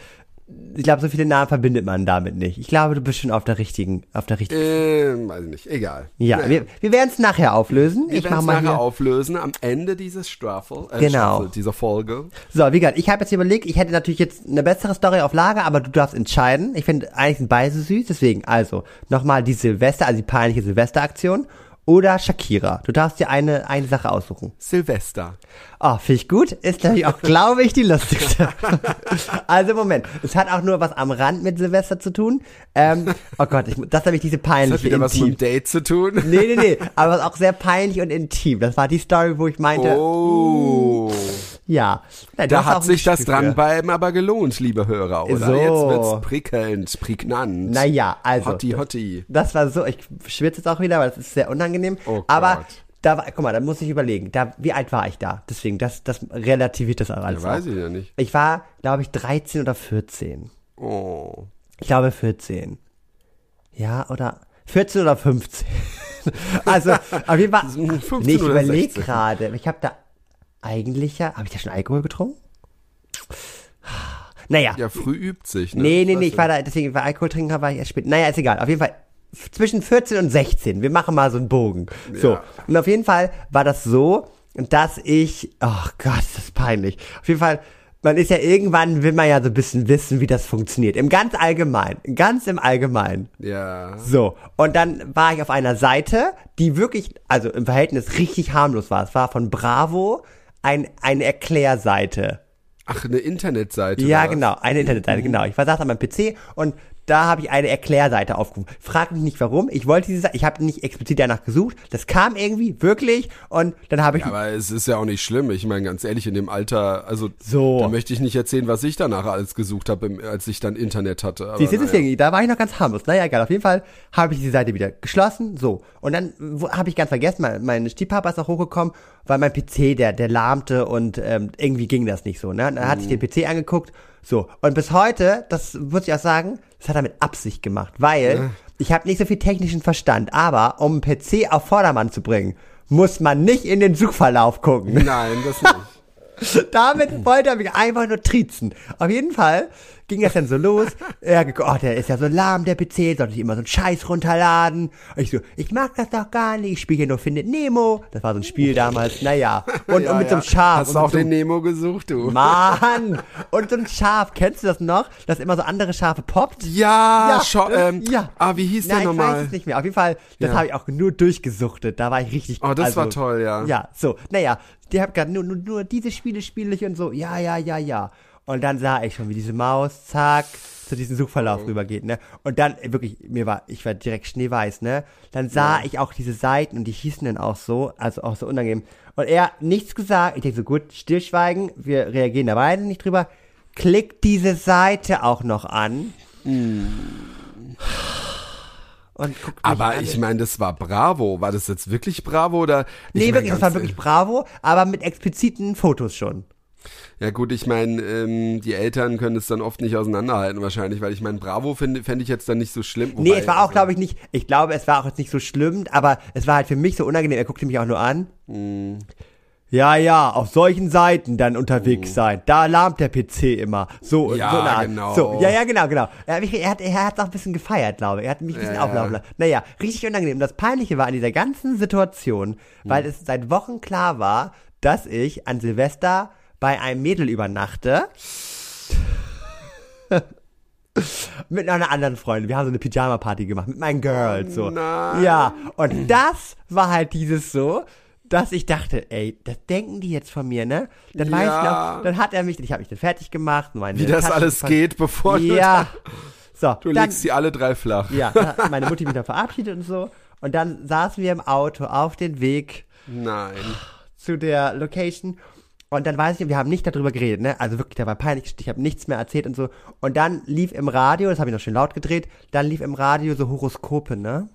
ich glaube, so viele Namen verbindet man damit nicht. Ich glaube, du bist schon auf der richtigen, auf der richtigen. Äh, weiß ich nicht, egal. ja, Naja. wir, wir werden es nachher auflösen. Wir ich werden mache es nachher hier. auflösen am Ende dieses Staffel, äh, Genau. Staffel, dieser Folge. So, wie gesagt, ich habe jetzt überlegt, ich hätte natürlich jetzt eine bessere Story auf Lager, aber du darfst entscheiden. Ich finde, eigentlich sind beide so süß, deswegen, also, nochmal die Silvester, also die peinliche Silvesteraktion oder Shakira. Du darfst dir eine, eine Sache aussuchen. Silvester. Oh, finde ich gut. Ist natürlich auch, glaube ich, die lustigste. also, Moment. Es hat auch nur was am Rand mit Silvester zu tun. Ähm, oh Gott, ich, das habe ich diese Das peinliche hat wieder was mit intim. dem Date zu tun. Nee, nee, nee. Aber es ist auch sehr peinlich und intim. Das war die Story, wo ich meinte, Oh. ja. Ja, du Da hat sich das. Dranbleiben aber gelohnt, liebe Hörer, oder? So. Jetzt wird's prickelnd, prägnant. Naja, also. Hotti, hotti. Das war so, ich schwitze jetzt auch wieder, weil das ist sehr unangenehm. Oh aber Gott. da war, guck mal, da muss ich überlegen, da, wie alt war ich da? Deswegen, das, das relativiert das auch alles. Ja, weiß ich ja nicht. Ich war, glaube ich, 13 oder 14. Oh. Ich glaube 14. Ja, oder 14 oder 15. also, auf jeden Fall. 15 nee, ich überlege 16. gerade. Ich habe da eigentlich ja, habe ich da schon Alkohol getrunken? Naja. Ja, früh übt sich, ne? Nee, nee, nee, ich war da, deswegen war Alkohol trinken, war ich erst spät. Naja, ist egal. Auf jeden Fall zwischen 14 und 16. Wir machen mal so einen Bogen. So. Ja. Und auf jeden Fall war das so, dass ich, oh Gott, ist das peinlich. Auf jeden Fall, man ist ja irgendwann, will man ja so ein bisschen wissen, wie das funktioniert. Im ganz allgemein. Ganz im Allgemeinen. Ja. So, und dann war ich auf einer Seite, die wirklich, also im Verhältnis richtig harmlos war. Es war von Bravo ein, eine Erklärseite. Ach, eine Internetseite. Ja, genau, eine Internetseite, genau. Ich war saß an meinem PC und da habe ich eine Erklärseite aufgerufen. Frag mich nicht warum. Ich wollte diese Seite, ich habe nicht explizit danach gesucht. Das kam irgendwie wirklich und dann habe ich Aber es ist ja auch nicht schlimm. Ich meine, ganz ehrlich, in dem Alter, also So. da möchte ich nicht erzählen, was ich danach alles gesucht habe, als ich dann Internet hatte. Aber du, naja. deswegen, da war ich noch ganz harmlos. Naja, egal, auf jeden Fall habe ich die Seite wieder geschlossen, so. Und dann habe ich ganz vergessen, mein, mein Stiefpapa ist noch hochgekommen, weil mein PC, der, der lahmte und ähm, irgendwie ging das nicht so, ne? Dann hat sich den PC angeguckt, so. Und bis heute, das muss ich auch sagen, das hat er mit Absicht gemacht, weil ich habe nicht so viel technischen Verstand, aber um einen PC auf Vordermann zu bringen, muss man nicht in den Suchverlauf gucken. Nein, das nicht. Damit wollte er mich einfach nur triezen. Auf jeden Fall ging das dann so los. Er hat oh, der ist ja so lahm, der PC, sollte ich immer so einen Scheiß runterladen. Und ich so, ich mag das doch gar nicht, ich spiele hier nur Findet Nemo. Das war so ein Spiel damals, naja. Und, Ja, und mit so ja. einem Schaf. Hast du auch so den Nemo gesucht, du? Mann! Und so ein Schaf, kennst du das noch? Dass immer so andere Schafe poppt? Ja, Ja, das- ähm, ja. Ah, wie hieß der ich weiß nochmal? es nicht mehr. Auf jeden Fall, das Ja. habe ich auch nur durchgesuchtet. Da war ich richtig Oh, das also, war toll, ja. Ja, so. Naja, die haben gerade nur, nur, nur diese Spiele spiele ich und so. Ja, ja, ja, ja. Und dann sah ich schon, wie diese Maus, zack, zu diesem Suchverlauf Oh. rübergeht, ne? Und dann, äh, wirklich, mir war, ich war direkt schneeweiß, ne? Dann sah ich auch diese Seiten und die hießen dann auch so, also auch so unangenehm. Und er hat nichts gesagt. Ich denke so, gut, stillschweigen, wir reagieren da beide nicht drüber. Klickt diese Seite auch noch an. Und guckt mich Aber ich meine, das war Bravo. War das jetzt wirklich Bravo oder? Nee, wirklich, das war wirklich Bravo, aber mit expliziten Fotos schon. Ja gut, ich meine, ähm, die Eltern können es dann oft nicht auseinanderhalten wahrscheinlich, weil ich meine, Bravo fände fänd ich jetzt dann nicht so schlimm. Nee, wobei, es war auch, also- glaube ich, nicht, ich glaube, es war auch jetzt nicht so schlimm, aber es war halt für mich so unangenehm. Er guckte mich auch nur an. Hm. Ja, ja, auf solchen Seiten dann unterwegs sein. Da lahmt der PC immer. So, Ja, so eine Art. genau. So, ja, ja, genau, genau. Er hat, mich, er hat, er hat auch ein bisschen gefeiert, glaube ich. Er hat mich ein bisschen Ja, ja. auflaufen lassen. Naja, richtig unangenehm. Und das Peinliche war an dieser ganzen Situation, weil Hm. es seit Wochen klar war, dass ich an Silvester bei einem Mädel übernachte. mit einer anderen Freundin. Wir haben so eine Pyjama-Party gemacht mit meinen Girls. So. nein. Ja, und das war halt dieses so, dass ich dachte, ey, das denken die jetzt von mir, ne? Dann weiß ich Ja. noch, dann hat er mich, ich habe mich dann fertig gemacht. Meine Wie das Taschen alles geht, bevor Ja. So, du, du dann, legst die alle drei flach. ja, meine Mutti mich dann verabschiedet und so. Und dann saßen wir im Auto auf den Weg Nein. zu der Location. Und dann weiß ich, wir haben nicht darüber geredet, ne? Also wirklich, da war peinlich, ich habe nichts mehr erzählt und so. Und dann lief im Radio, das habe ich noch schön laut gedreht, dann lief im Radio so Horoskope, ne?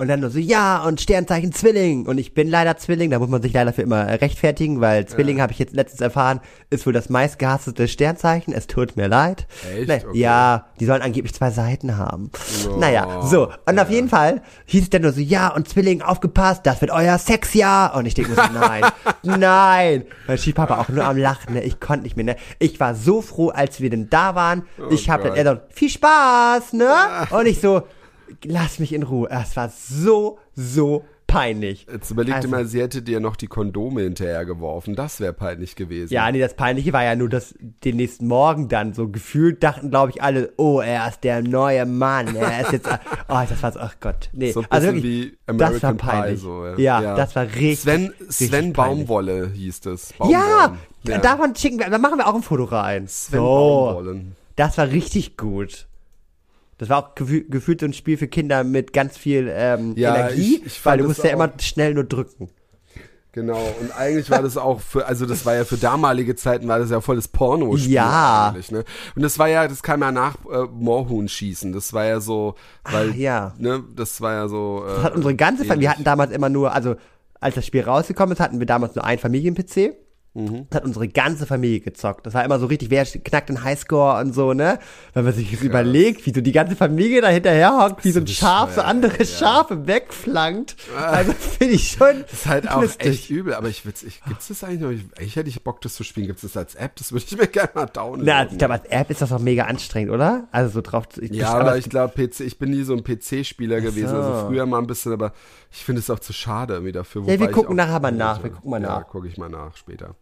Und dann nur so, ja, und Sternzeichen Zwilling. Und ich bin leider Zwilling, da muss man sich leider für immer äh, rechtfertigen, weil Zwilling, habe ich jetzt letztens erfahren, ist wohl das meistgehasste Sternzeichen. Es tut mir leid. Echt? Na, Okay. Ja, die sollen angeblich zwei Seiten haben. Oh, naja, so. Und auf jeden Fall hieß es dann nur so, ja, und Zwilling, aufgepasst, das wird euer Sexjahr. Und ich denke mir so, nein, nein. Mein Stiefpapa auch nur am Lachen, ne? Ich konnte nicht mehr, ne? Ich war so froh, als wir denn da waren. ich habe dann, er so, viel Spaß, ne? Und ich so, lass mich in Ruhe. Es war so, so peinlich. Jetzt überleg Also- dir mal, sie hätte dir noch die Kondome hinterher geworfen. Das wäre peinlich gewesen. Ja, nee, das Peinliche war ja nur, dass den nächsten Morgen dann so gefühlt dachten, glaube ich, alle, oh, er ist der neue Mann. Er ist jetzt, oh, das war so, ach Gott. Nee, So ein also bisschen wirklich, wie das war American Pie, peinlich. so, ja. ja. Ja. das war richtig, Sven, richtig Sven peinlich. Baumwolle hieß es. Ja, Baumwollen. davon schicken wir, da machen wir auch ein Foto rein. Sven so, Baumwollen. das war richtig gut. Das war auch gefü gefühlt so ein Spiel für Kinder mit ganz viel ähm, Ja, Energie, ich- ich weil du musst ja immer schnell nur drücken. Genau, und eigentlich war das auch für, also das war ja für damalige Zeiten, war das ja volles Pornospiel Ja. eigentlich, ne? Und das war ja, das kam ja nach äh, Moorhuhn-Schießen, das war ja so, weil, Ach, ja. ne, das war ja so, äh, Das hat unsere ganze Familie, wir hatten damals immer nur, also als das Spiel rausgekommen ist, hatten wir damals nur einen Familien-PC. Mhm. Das hat unsere ganze Familie gezockt. Das war immer so richtig, wer knackt den Highscore und so, ne? Wenn man sich das überlegt, wie so die ganze Familie da hinterher hockt, wie so ein Schaf, so andere ja. Schafe wegflankt. Also finde ich schon. Das ist halt auch lustig. echt übel, aber ich will's, ich, gibt's das eigentlich noch? Ich, hätte ich Bock, das zu spielen. Gibt's das als App? Das würde ich mir gerne mal downloaden. Na, ich glaube, als App ist das doch mega anstrengend, oder? Also so drauf. Ich, ja, aber ich glaube, PC, ich bin nie so ein PC-Spieler gewesen. so. Also früher mal ein bisschen, aber ich finde es auch zu schade irgendwie dafür. Ja, wir gucken auch- nachher mal nach, wir gucken mal ja, nach. gucke ich mal nach später.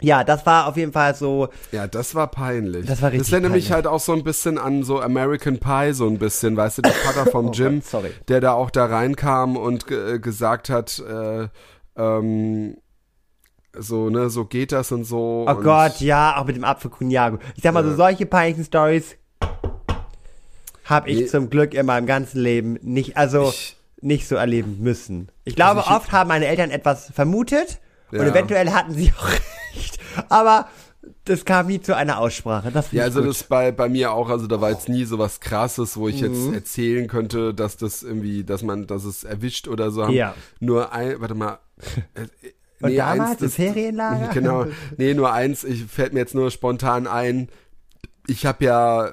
Ja, das war auf jeden Fall so. Ja, das war peinlich. Das war richtig Das erinnert mich halt auch so ein bisschen an so American Pie, so ein bisschen, weißt du, der Vater vom Oh Jim, Gott, sorry. der da auch da reinkam und äh, gesagt hat, äh, ähm, so, ne, so geht das und so. Oh und Gott, ja, auch mit dem Apfel Cunhago. Ich sag mal so, Ja. solche peinlichen Stories habe ich Nee. zum Glück in meinem ganzen Leben nicht, also Ich- nicht so erleben müssen. Ich glaube, Also ich- oft haben meine Eltern etwas vermutet und Ja. eventuell hatten sie auch recht. Aber das kam nie zu einer Aussprache. Das Ja, also gut. das bei, bei mir auch, also da war jetzt nie so was krasses, wo ich Mhm. jetzt erzählen könnte, dass das irgendwie, dass man, dass es erwischt oder so haben. Ja. Nur ein, warte mal. Äh, Und damals eins, im Ferienlager? Genau. Nee, nur eins, ich fällt mir jetzt nur spontan ein. Ich habe ja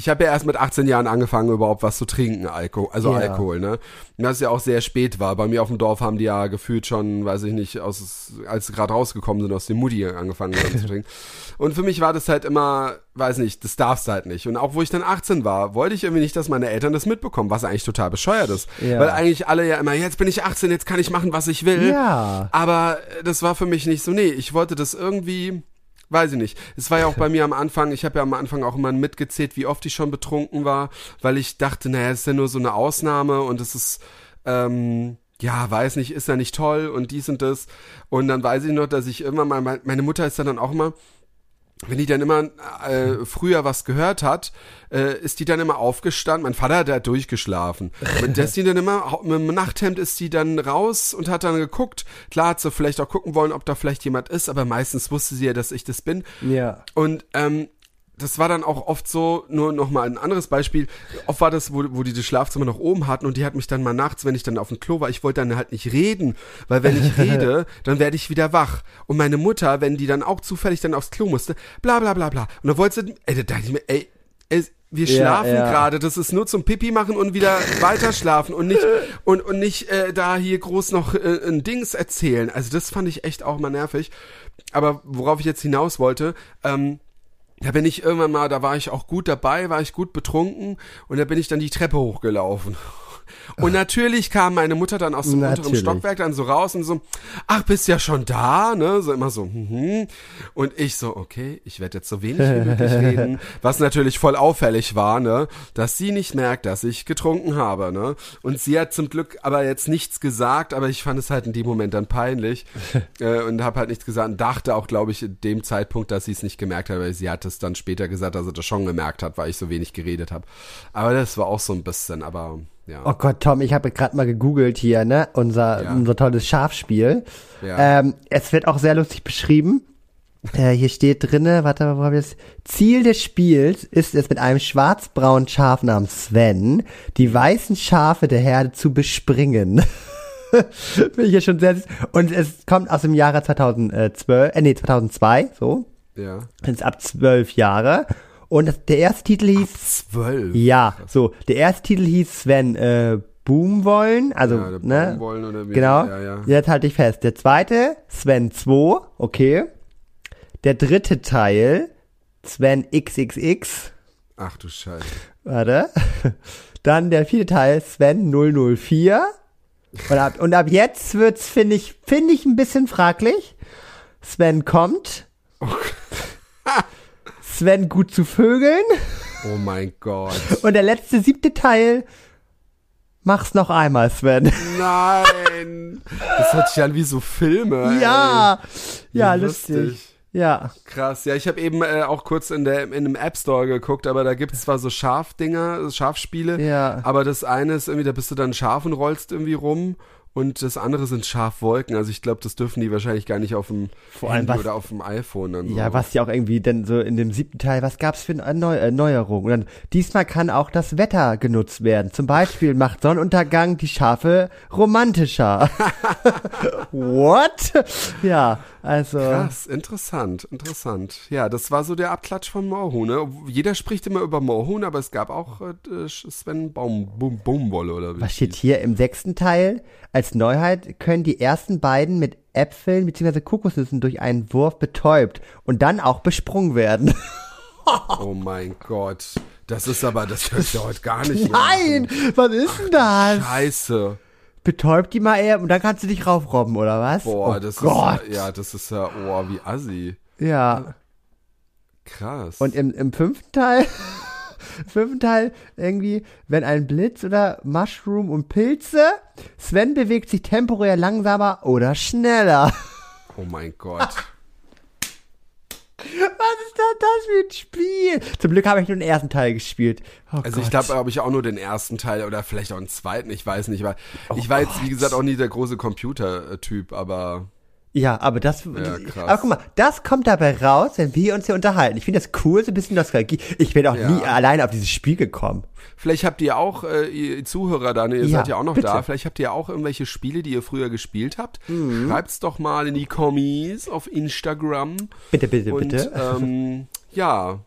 ich habe ja erst mit 18 Jahren angefangen, überhaupt was zu trinken, Alkohol, also Ja. Alkohol, ne? Und das ja auch sehr spät war. Bei mir auf dem Dorf haben die ja gefühlt schon, weiß ich nicht, aus, als sie gerade rausgekommen sind, aus dem Mutti angefangen zu trinken. Und für mich war das halt immer, weiß nicht, das darfst halt nicht. Und auch wo ich dann 18 war, wollte ich irgendwie nicht, dass meine Eltern das mitbekommen, was eigentlich total bescheuert ist. Ja. Weil eigentlich alle ja immer, jetzt bin ich 18, jetzt kann ich machen, was ich will. Ja. Aber das war für mich nicht so, nee, ich wollte das irgendwie, weiß ich nicht. Es war ja auch bei mir am Anfang, ich habe ja am Anfang auch immer mitgezählt, wie oft ich schon betrunken war, weil ich dachte, naja, es ist ja nur so eine Ausnahme und es ist, ähm, ja, weiß nicht, ist ja nicht toll und dies und das. Und dann weiß ich noch, dass ich immer mal, mein- meine Mutter ist dann auch immer, wenn die dann immer äh, früher was gehört hat, äh, ist die dann immer aufgestanden. Mein Vater hat da durchgeschlafen. Und dass die dann immer mit dem Nachthemd ist die dann raus und hat dann geguckt. Klar hat sie vielleicht auch gucken wollen, ob da vielleicht jemand ist, aber meistens wusste sie ja, dass ich das bin. Ja. Und ähm, das war dann auch oft so, nur noch mal ein anderes Beispiel. Oft war das, wo, wo die das Schlafzimmer noch oben hatten und die hat mich dann mal nachts, wenn ich dann auf dem Klo war, ich wollte dann halt nicht reden, weil wenn ich rede, dann werde ich wieder wach. Und meine Mutter, wenn die dann auch zufällig dann aufs Klo musste, bla bla bla bla. Und dann wollte sie, ey, da dachte ich mir, ey, ey wir Ja, schlafen ja. gerade, das ist nur zum Pipi machen und wieder weiter schlafen und nicht und, und nicht äh, da hier groß noch äh, ein Dings erzählen. Also das fand ich echt auch mal nervig. Aber worauf ich jetzt hinaus wollte, ähm, da bin ich irgendwann mal, da war ich auch gut dabei, war ich gut betrunken und da bin ich dann die Treppe hochgelaufen. Und natürlich kam meine Mutter dann aus dem unteren Natürlich. Stockwerk dann so raus und so, ach, bist ja schon da, ne? So immer so, mhm. Und ich so, okay, ich werde jetzt so wenig wie möglich reden. Was natürlich voll auffällig war, ne? Dass sie nicht merkt, dass ich getrunken habe, ne? Und sie hat zum Glück aber jetzt nichts gesagt, aber ich fand es halt in dem Moment dann peinlich äh, und habe halt nichts gesagt und dachte auch, glaube ich, in dem Zeitpunkt, dass sie es nicht gemerkt hat, weil sie hat es dann später gesagt, dass sie das schon gemerkt hat, weil ich so wenig geredet habe. Aber das war auch so ein bisschen, aber ja. Oh Gott, Tom, ich habe gerade mal gegoogelt hier, ne? Unser, Ja. unser tolles Schafspiel. Ja. Ähm, es wird auch sehr lustig beschrieben. Äh, hier steht drinne, warte, wo habe ich das? Ziel des Spiels ist es mit einem schwarzbraunen Schaf namens Sven, die weißen Schafe der Herde zu bespringen. Bin ich ja schon sehr. Und es kommt aus dem Jahre 2012, äh, nee, 2002, so. ja. Ist ab zwölf Jahre. Und das, der erste Titel hieß Zwölf. ja, so, der erste Titel hieß Sven äh, Boomwollen, also, Ja, ne? Baumwollen oder wie- Genau, ja, ja. jetzt halte ich fest. Der zweite, Sven 2, okay. Der dritte Teil, Sven XXX, Ach du Scheiße. warte. Dann der vierte Teil, Sven 004. Und ab, und ab jetzt wird's, finde ich, finde ich ein bisschen fraglich. Sven kommt. Sven gut zu Vögeln. Oh mein Gott. Und der letzte siebte Teil, mach's noch einmal, Sven. Nein. Das hört sich an wie so Filme. ja, Ey. ja, Wie lustig. Ja, Krass. Ja, ich habe eben äh, auch kurz in der in einem App Store geguckt, aber da gibt's zwar so Schafdinger, Schafspiele, Ja. aber das eine ist irgendwie, da bist du dann Schaf und rollst irgendwie rum und das andere sind Schafwolken. Also ich glaube, das dürfen die wahrscheinlich gar nicht auf dem Vor allem Handy was- oder auf dem iPhone dann so. Ja, was ja auch irgendwie dann so in dem siebten Teil, was gab's für eine Neu Erneuerung? Und dann, diesmal kann auch das Wetter genutzt werden. Zum Beispiel macht Sonnenuntergang die Schafe romantischer. What? Ja, also. Krass, interessant, interessant. Ja, das war so der Abklatsch von Moorhuhn. Ne? Jeder spricht immer über Moorhuhn, aber es gab auch äh, Sven Baum, Baum, Baumwolle oder wie. Was steht hier im sechsten Teil? Als Neuheit können die ersten beiden mit Äpfeln bzw. Kokosnüssen durch einen Wurf betäubt und dann auch besprungen werden. Oh mein Gott. Das ist aber, das hört ja heute gar nicht mehr. Nein! Was ist denn das? Scheiße. Betäubt die mal eher und dann kannst du dich raufrobben, oder was? Boah, oh das Gott. ist ja, ja, das ist ja, oh, wie assi. Ja. Krass. Und im, im fünften Teil, fünften Teil irgendwie, wenn ein Blitz oder Mushroom und Pilze, Sven bewegt sich temporär langsamer oder schneller. oh mein Gott. Was ist denn das für ein Spiel? Zum Glück habe ich nur den ersten Teil gespielt. Oh Also Gott. ich glaube, habe ich auch nur den ersten Teil oder vielleicht auch einen zweiten, ich weiß nicht, weil Oh ich war jetzt, wie gesagt, auch nie der große Computer-Typ, aber Ja, aber das, krass. aber guck mal, das kommt dabei raus, wenn wir uns hier unterhalten. Ich finde das cool, so ein bisschen Nostalgie. Ich bin auch Ja. nie alleine auf dieses Spiel gekommen. vielleicht habt ihr auch, äh, ihr Zuhörer da, ne, ihr Ja, seid ja auch noch bitte. da, vielleicht habt ihr auch irgendwelche Spiele, die ihr früher gespielt habt. Mhm. Schreibt's doch mal in die Kommis auf Instagram. Bitte, bitte, Und bitte. ähm, ja,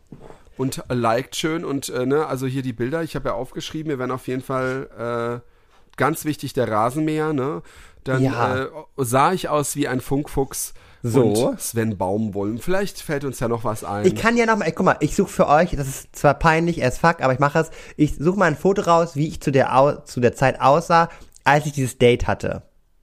und liked schön und äh, ne, also hier die Bilder, ich habe ja aufgeschrieben, wir werden auf jeden Fall äh, ganz wichtig der Rasenmäher, ne? Dann Ja. äh, sah ich aus wie ein Funkfuchs So. und Sven Baumwollm. Vielleicht fällt uns ja noch was ein. Ich kann ja noch mal, guck mal, ich suche für euch, das ist zwar peinlich as fuck, aber ich mache es. Ich suche mal ein Foto raus, wie ich zu der, Au zu der Zeit aussah, als ich dieses Date hatte.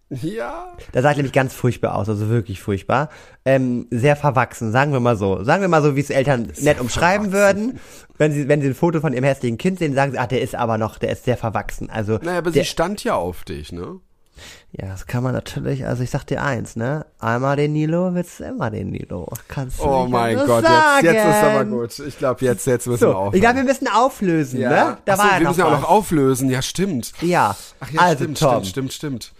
ja. Da sah ich nämlich ganz furchtbar aus, also wirklich furchtbar. Ähm, sehr verwachsen, sagen wir mal so. Sagen wir mal so, wie es Eltern nett umschreiben würden. Wenn sie, wenn sie ein Foto von ihrem hässlichen Kind sehen, sagen sie, ah, der ist aber noch, der ist sehr verwachsen. Also, Naja, aber sie stand ja auf dich, ne? Ja, das kann man natürlich, also ich sag dir eins, ne? Einmal den Nilo, wird's immer den Nilo. Kannst du Oh mein Gott, jetzt, jetzt ist aber gut. Ich glaube, jetzt, jetzt müssen wir So, aufhören. ich glaube, wir müssen auflösen, ne? Da Ach so, war ja wir noch müssen ja auch noch auflösen. Ja, stimmt. Ja, Ach ja, also stimmt, Tom, stimmt, stimmt, stimmt.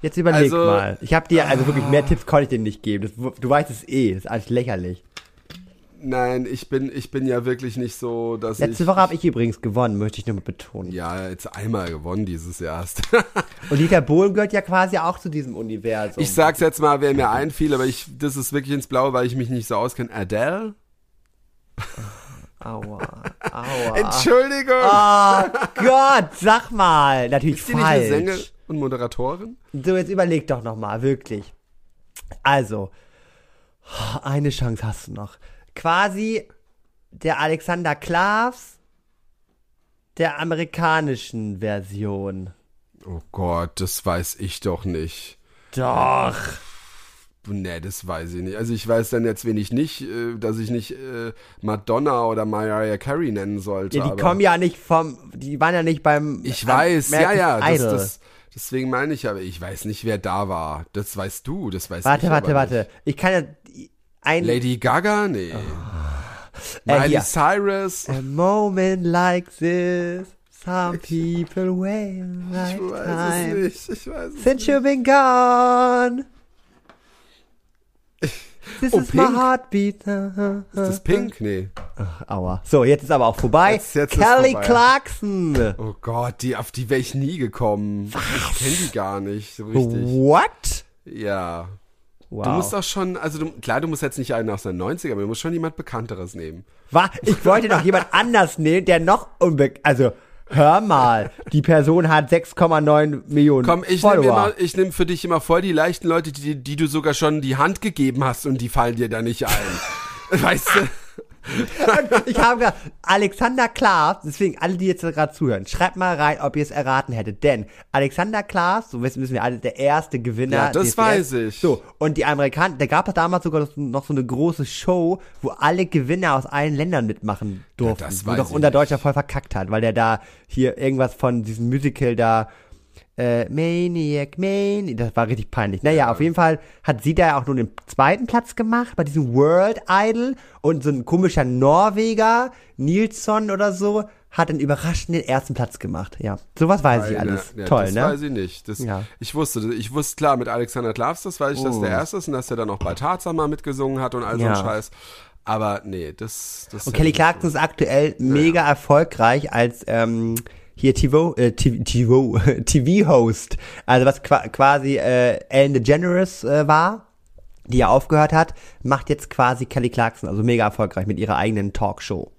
jetzt überleg Also- mal. Ich habe dir, also wirklich mehr Tipps konnte ich dir nicht geben. Das, du weißt es eh, das ist alles lächerlich. Nein, ich bin, ich bin ja wirklich nicht so, dass Letzte ich. Woche habe ich übrigens gewonnen, möchte ich nur mal betonen. Ja, jetzt einmal gewonnen dieses Jahr. Und Dieter Bohlen gehört ja quasi auch zu diesem Universum. ich sag's jetzt mal, wer mir einfiel, aber ich, das ist wirklich ins Blaue, weil ich mich nicht so auskenne. Adele? Aua, aua. Entschuldigung! Oh Gott, sag mal. Natürlich ist die nicht eine Sänger falsch. und Moderatorin? So, jetzt überleg doch noch mal, wirklich. Also, eine Chance hast du noch. Quasi der Alexander Klavs der amerikanischen Version. Oh Gott, das weiß ich doch nicht. Doch. Nee, das weiß ich nicht. Also ich weiß dann jetzt, wen ich nicht, äh, dass ich nicht äh, Madonna oder Mariah Carey nennen sollte. Ja, die kommen ja nicht vom, die waren ja nicht beim Ich weiß, ja, American ja. Das, Idol. das, deswegen meine ich aber, ich weiß nicht, wer da war. Das weißt du, das weiß warte, ich warte, aber warte. Ich kann ja ein. Lady Gaga? Nee. Äh, Miley hier. Cyrus? A moment like this, some people wait Ich weiß lifetime. es nicht. Ich weiß es Since you've been gone. This Oh, is my Pink? heartbeat. Ist das Pink? Nee. Aua. So, jetzt ist aber auch vorbei. Jetzt- jetzt Kelly vorbei. Clarkson. Oh Gott, die, auf die wäre ich nie gekommen. Ich kenne die gar nicht so richtig. What? Ja. Wow. Du musst auch schon, also du, klar, du musst jetzt nicht einen aus den 90er, aber du musst schon jemand Bekannteres nehmen. Wa- Ich wollte noch jemand anders nehmen, der noch unbe... Also, hör mal. Die Person hat 6,9 Millionen Komm, ich nehme nehme für dich immer voll die leichten Leute, die, die du sogar schon die Hand gegeben hast und die fallen dir da nicht ein. weißt du? Ich habe gerade Alexander Klaas, deswegen alle, die jetzt gerade zuhören, schreibt mal rein, ob ihr es erraten hättet. Denn Alexander Klaas, so wissen, wissen wir alle, der erste Gewinner. Ja, das DSDS. weiß ich. So, und die Amerikaner, da gab es damals sogar noch so eine große Show, wo alle Gewinner aus allen Ländern mitmachen durften. das wo weiß doch ich unser nicht. Deutscher voll verkackt hat, weil der da hier irgendwas von diesem Musical da äh, Maniac, Maniac, das war richtig peinlich. Naja, auf jeden Fall hat sie da auch nur den zweiten Platz gemacht bei diesem World Idol und so ein komischer Norweger, Nilsson oder so, hat einen überraschenden ersten Platz gemacht. Ja, sowas weiß ich Eine- alles. ja, Toll, das ne? weiß ich nicht. Das, Ja. Ich wusste, ich wusste klar, mit Alexander Klavs, das weiß ich, dass Oh. der erste ist und dass er dann auch bei Tarzan mal mitgesungen hat und all so Ja. ein Scheiß. Aber nee, das, das Und Kelly Clarkson ist aktuell mega erfolgreich als ähm, hier TV, äh, TV, TV-Host. Also was qua quasi äh, Ellen DeGeneres äh, war, die ja aufgehört hat, macht jetzt quasi Kelly Clarkson, also mega erfolgreich mit ihrer eigenen Talkshow.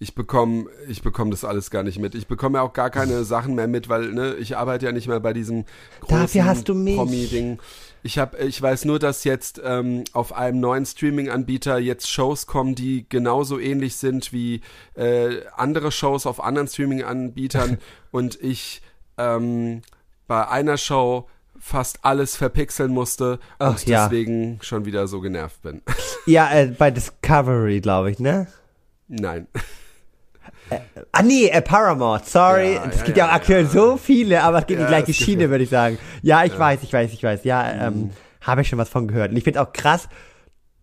Ich bekomme, ich bekomme das alles gar nicht mit. Ich bekomme ja auch gar keine Sachen mehr mit, weil ne, ich arbeite ja nicht mehr bei diesem großen Dafür hast du mich. Promi-Ding. Ich habe, ich weiß nur, dass jetzt ähm, auf einem neuen Streaming-Anbieter jetzt Shows kommen, die genauso ähnlich sind wie äh, andere Shows auf anderen Streaming-Anbietern und ich ähm, bei einer Show fast alles verpixeln musste Ach, und ja. deswegen schon wieder so genervt bin. Ja, äh, bei Discovery, glaube ich, ne? Nein. Ah nee, äh, Paramount, sorry. Ja, es ja, gibt ja, ja, auch aktuell so viele, aber es geht in die gleiche Schiene, würde ich sagen. Ja, ich weiß, ich weiß, ich weiß. Ja, ähm, habe ich schon was von gehört. Und ich finde auch krass,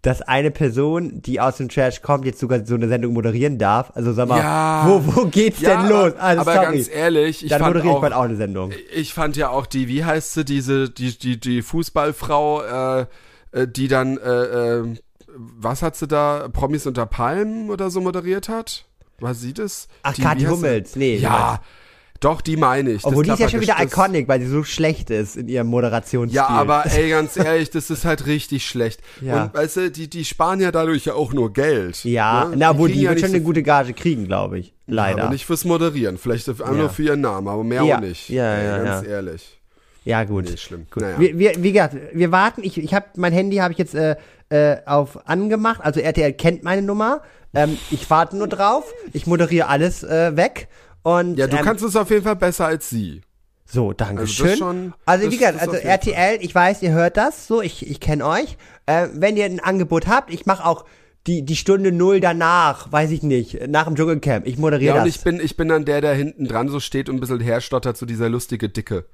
dass eine Person, die aus dem Trash kommt, jetzt sogar so eine Sendung moderieren darf. Also sag mal, Ja. wo, wo geht's Ja, denn los? aber- Also, aber sorry. ganz ehrlich, ich Dann fand moderiere ich auch- bald auch eine Sendung. Ich fand ja auch die, wie heißt sie, diese, die, die, die Fußballfrau, äh, äh, die dann, äh, äh, was hat sie da, Promis unter Palmen oder so moderiert hat? War sie das? Ach, Die- Kathi? Hummels, nee. Ja, doch, die meine ich. Das Obwohl die ist ja schon wieder das- iconic, weil sie so schlecht ist in ihrem Moderationsstil. Ja, aber ey, ganz ehrlich, das ist halt richtig schlecht. Ja. Und weißt du, die, die sparen ja dadurch ja auch nur Geld. Ja, ne? na, wo die, kriegen ja wird schon so eine gute Gage kriegen, glaube ich. Leider. Aber nicht fürs Moderieren, vielleicht einfach Ja. nur für ihren Namen, aber mehr Ja. auch nicht. Ja, Ey, ja, ganz ja. ehrlich. Ja, gut. Nee, schlimm. gut. Naja. Wir, wir, wie gesagt, wir warten. Ich, ich habe mein Handy habe ich jetzt äh, äh, auf angemacht. Also RTL kennt meine Nummer. Ähm, ich warte nur drauf. Ich moderiere alles äh, weg. Und, Ja, du ähm, kannst es auf jeden Fall besser als sie. So, danke Also schön. schon- also wie gesagt, also RTL, ich weiß, ihr hört das. So, ich, ich kenne euch. Äh, wenn ihr ein Angebot habt, ich mache auch die, die Stunde null danach, weiß ich nicht, nach dem Dschungelcamp. Ich moderiere Ja, und das. ich bin, ich bin dann der, der hinten dran so steht und ein bisschen herstottert, so dieser lustige Dicke.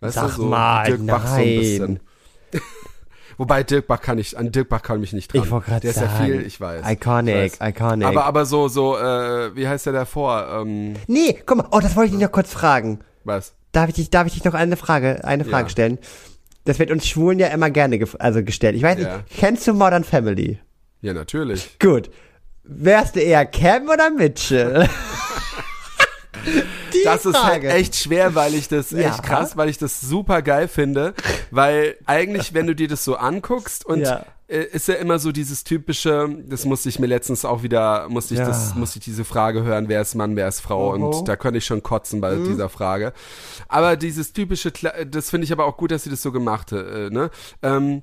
Weißt Sag du, so mal, Dirk Bach so ein nein. bisschen. Wobei Dirk Bach kann ich, an Dirk Bach kann mich nicht dran. Ich wollte gerade Der ist sagen. ja viel, ich weiß. Iconic, ich weiß. iconic. Aber, aber so, so, äh, wie heißt der davor? Ähm, nee, guck mal, oh, das wollte ich dich noch kurz fragen. was? Darf ich dich, darf ich dich noch eine Frage, eine Frage Ja. stellen? Das wird uns Schwulen ja immer gerne gef also gestellt. Ich weiß Ja. nicht, kennst du Modern Family? Ja, natürlich. Gut. Wärst du eher Cam oder Mitchell? Die das ist halt Frage. echt schwer, weil ich das Ja. echt krass, weil ich das super geil finde, weil eigentlich, wenn du dir das so anguckst und Ja. äh, ist ja immer so dieses typische, das musste ich mir letztens auch wieder, musste ich Ja. das, musste ich diese Frage hören, wer ist Mann, wer ist Frau Mhm. und da könnte ich schon kotzen bei dieser Frage. Aber dieses typische, Kla- das finde ich aber auch gut, dass sie das so gemacht hat, äh, ne? Ähm,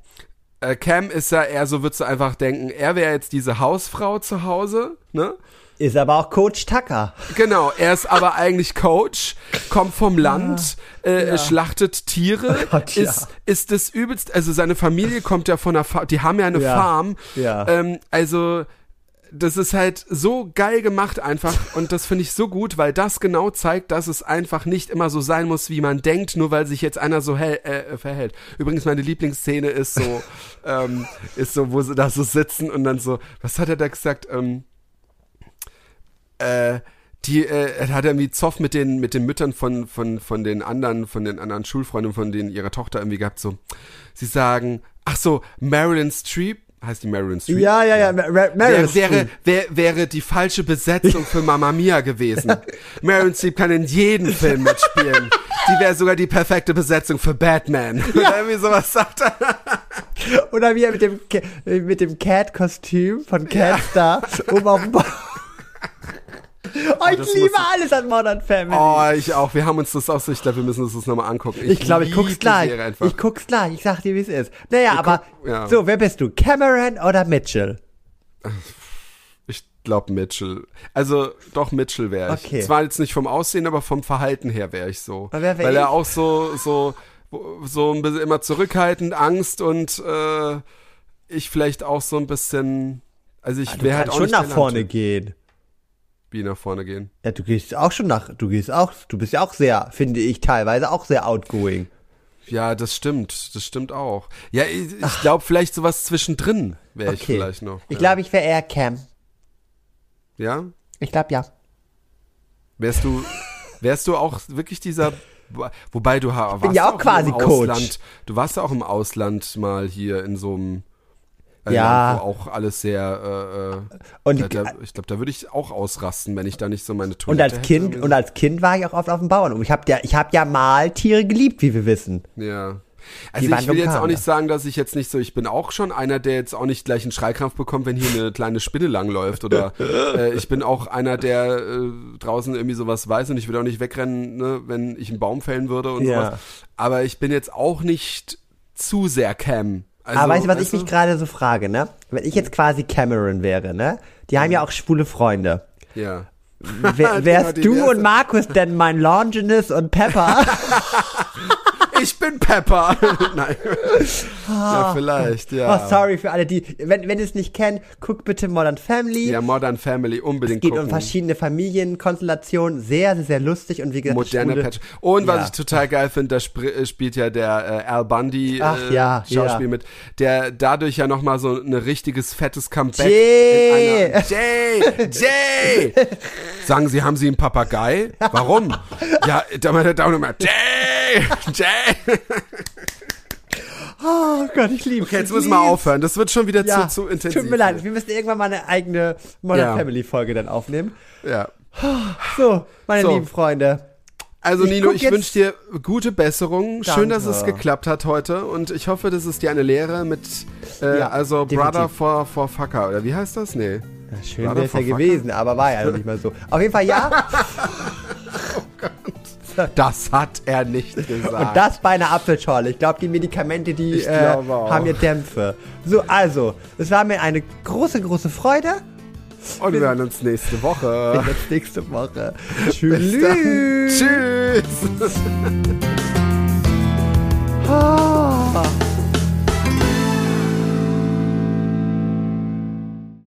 äh, Cam ist ja eher so, würdest du einfach denken, er wäre jetzt diese Hausfrau zu Hause, ne? Ist aber auch Coach Tucker. Genau, er ist aber eigentlich Coach, kommt vom Land, äh, schlachtet Tiere, Oh Gott, ja. ist, ist das übelst, also seine Familie kommt ja von der Farm, die haben ja eine Ja. Farm, Ja. ähm, also das ist halt so geil gemacht einfach und das finde ich so gut, weil das genau zeigt, dass es einfach nicht immer so sein muss, wie man denkt, nur weil sich jetzt einer so hell, äh, verhält. Übrigens meine Lieblingsszene ist so, ähm, ist so, wo sie da so sitzen und dann so, was hat er da gesagt? Ähm, äh, die äh, er hat irgendwie Zoff mit den mit den Müttern von von von den anderen von den anderen Schulfreunden von denen ihre Tochter irgendwie gehabt so sie sagen ach so Marilyn Streep heißt die Marilyn Streep Ja, ja, ja. Mar Mar Meryl Wäre, wäre, wäre die falsche Besetzung für Mamma Mia gewesen. Marilyn Streep kann in jedem Film mitspielen. Die wäre sogar die perfekte Besetzung für Batman. Oder irgendwie sowas sagt er. Oder wie er mit dem, mit dem Cat-Kostüm von Catstar oben auf dem Bauch. Oh, ich liebe alles an Modern Family. Oh, ich auch. Wir haben uns das auch so, ich glaube, wir müssen uns das nochmal angucken. ich glaube, ich guck's gleich. Ich guck's gleich. Ich sag dir, wie es ist. Naja, aber guck- ja. so, wer bist du? Cameron oder Mitchell? Ich glaube Mitchell. Also doch Mitchell wäre ich. Okay. Zwar jetzt nicht vom Aussehen, aber vom Verhalten her wäre ich so. Wär Weil ich? er auch so so so ein bisschen immer zurückhaltend, Angst und äh, ich vielleicht auch so ein bisschen. Also ich wäre halt auch schon nach vorne gehen. Wie nach vorne gehen. Ja, du gehst auch schon nach, du gehst auch, du bist ja auch sehr, finde ich, teilweise auch sehr outgoing. Ja, das stimmt. Das stimmt auch. Ja, ich, ich glaube vielleicht sowas zwischendrin wäre ich Okay. vielleicht noch. Ich ja. glaube, ich wäre eher Cam. Ja? Ich glaube, ja. Wärst du, wärst du auch wirklich dieser, wobei du warst bin ja auch quasi im Coach. Ausland, du warst ja auch im Ausland mal hier in so einem äh, Ja. Auch alles sehr, äh, äh, Und, da, da, ich glaube, da würde ich auch ausrasten, wenn ich da nicht so meine Toilette und als hätte Kind oder und als Kind war ich auch oft auf dem Bauernhof. Ich habe ja, ich habe ja mal Tiere geliebt, wie wir wissen. Ja. Also ich will jetzt lokal, auch nicht ja. sagen, dass ich jetzt nicht so, ich bin auch schon einer, der jetzt auch nicht gleich einen Schreikrampf bekommt, wenn hier eine kleine Spinne langläuft oder äh, ich bin auch einer, der äh, draußen irgendwie sowas weiß und ich würde auch nicht wegrennen, ne, wenn ich einen Baum fällen würde und Ja. sowas. Aber ich bin jetzt auch nicht zu sehr Cam. Also, Aber weißt du, was ich mich gerade so frage, ne? Wenn ich jetzt quasi Cameron wäre, ne? Die haben ja auch schwule Freunde. Ja. Wer, wärst du und Markus denn mein Longinus und Pepper? Ich bin Pepper. Nein. ja, vielleicht, ja. Oh, sorry für alle, die, wenn, wenn ihr es nicht kennt, guckt bitte Modern Family. Ja, Modern Family, unbedingt Geht gucken. um verschiedene Familienkonstellationen, sehr, sehr, sehr lustig und wie gesagt, moderne Patch. Und was Ja. ich total geil finde, da spr äh, spielt ja der äh, Al Bundy Ach, äh, ja, Schauspiel ja. mit, der dadurch ja nochmal so ein richtiges fettes Comeback Jay! in einer Jay! Jay! Sagen Sie, haben Sie einen Papagei? Warum? ja, da meinte der Down immer, Jay! Jay! Oh Gott, ich liebe Okay, jetzt müssen wir aufhören. Das wird schon wieder Ja, zu, zu intensiv. tut mir leid, wir müssen irgendwann mal eine eigene Modern Ja. Family Folge dann aufnehmen. Ja. So, meine So. lieben Freunde. Also Ich Nino, ich wünsche dir gute Besserung. Schön, dass es Danke. geklappt hat heute. Und ich hoffe, das ist dir eine Lehre mit, äh, Ja, also definitiv. Brother for, for Fucker. Oder wie heißt das? Nee. Ja, schön wäre es ja gewesen, aber war ja noch nicht mal so. Auf jeden Fall ja. Das hat er nicht gesagt. Und das bei einer Apfelschorle. Ich glaube, die Medikamente, die Ich äh, haben hier Dämpfe. So, also, es war mir eine große, große Freude. Und wir hören uns nächste Woche. Bis nächste Woche. Bis dann. Tschüss. Tschüss.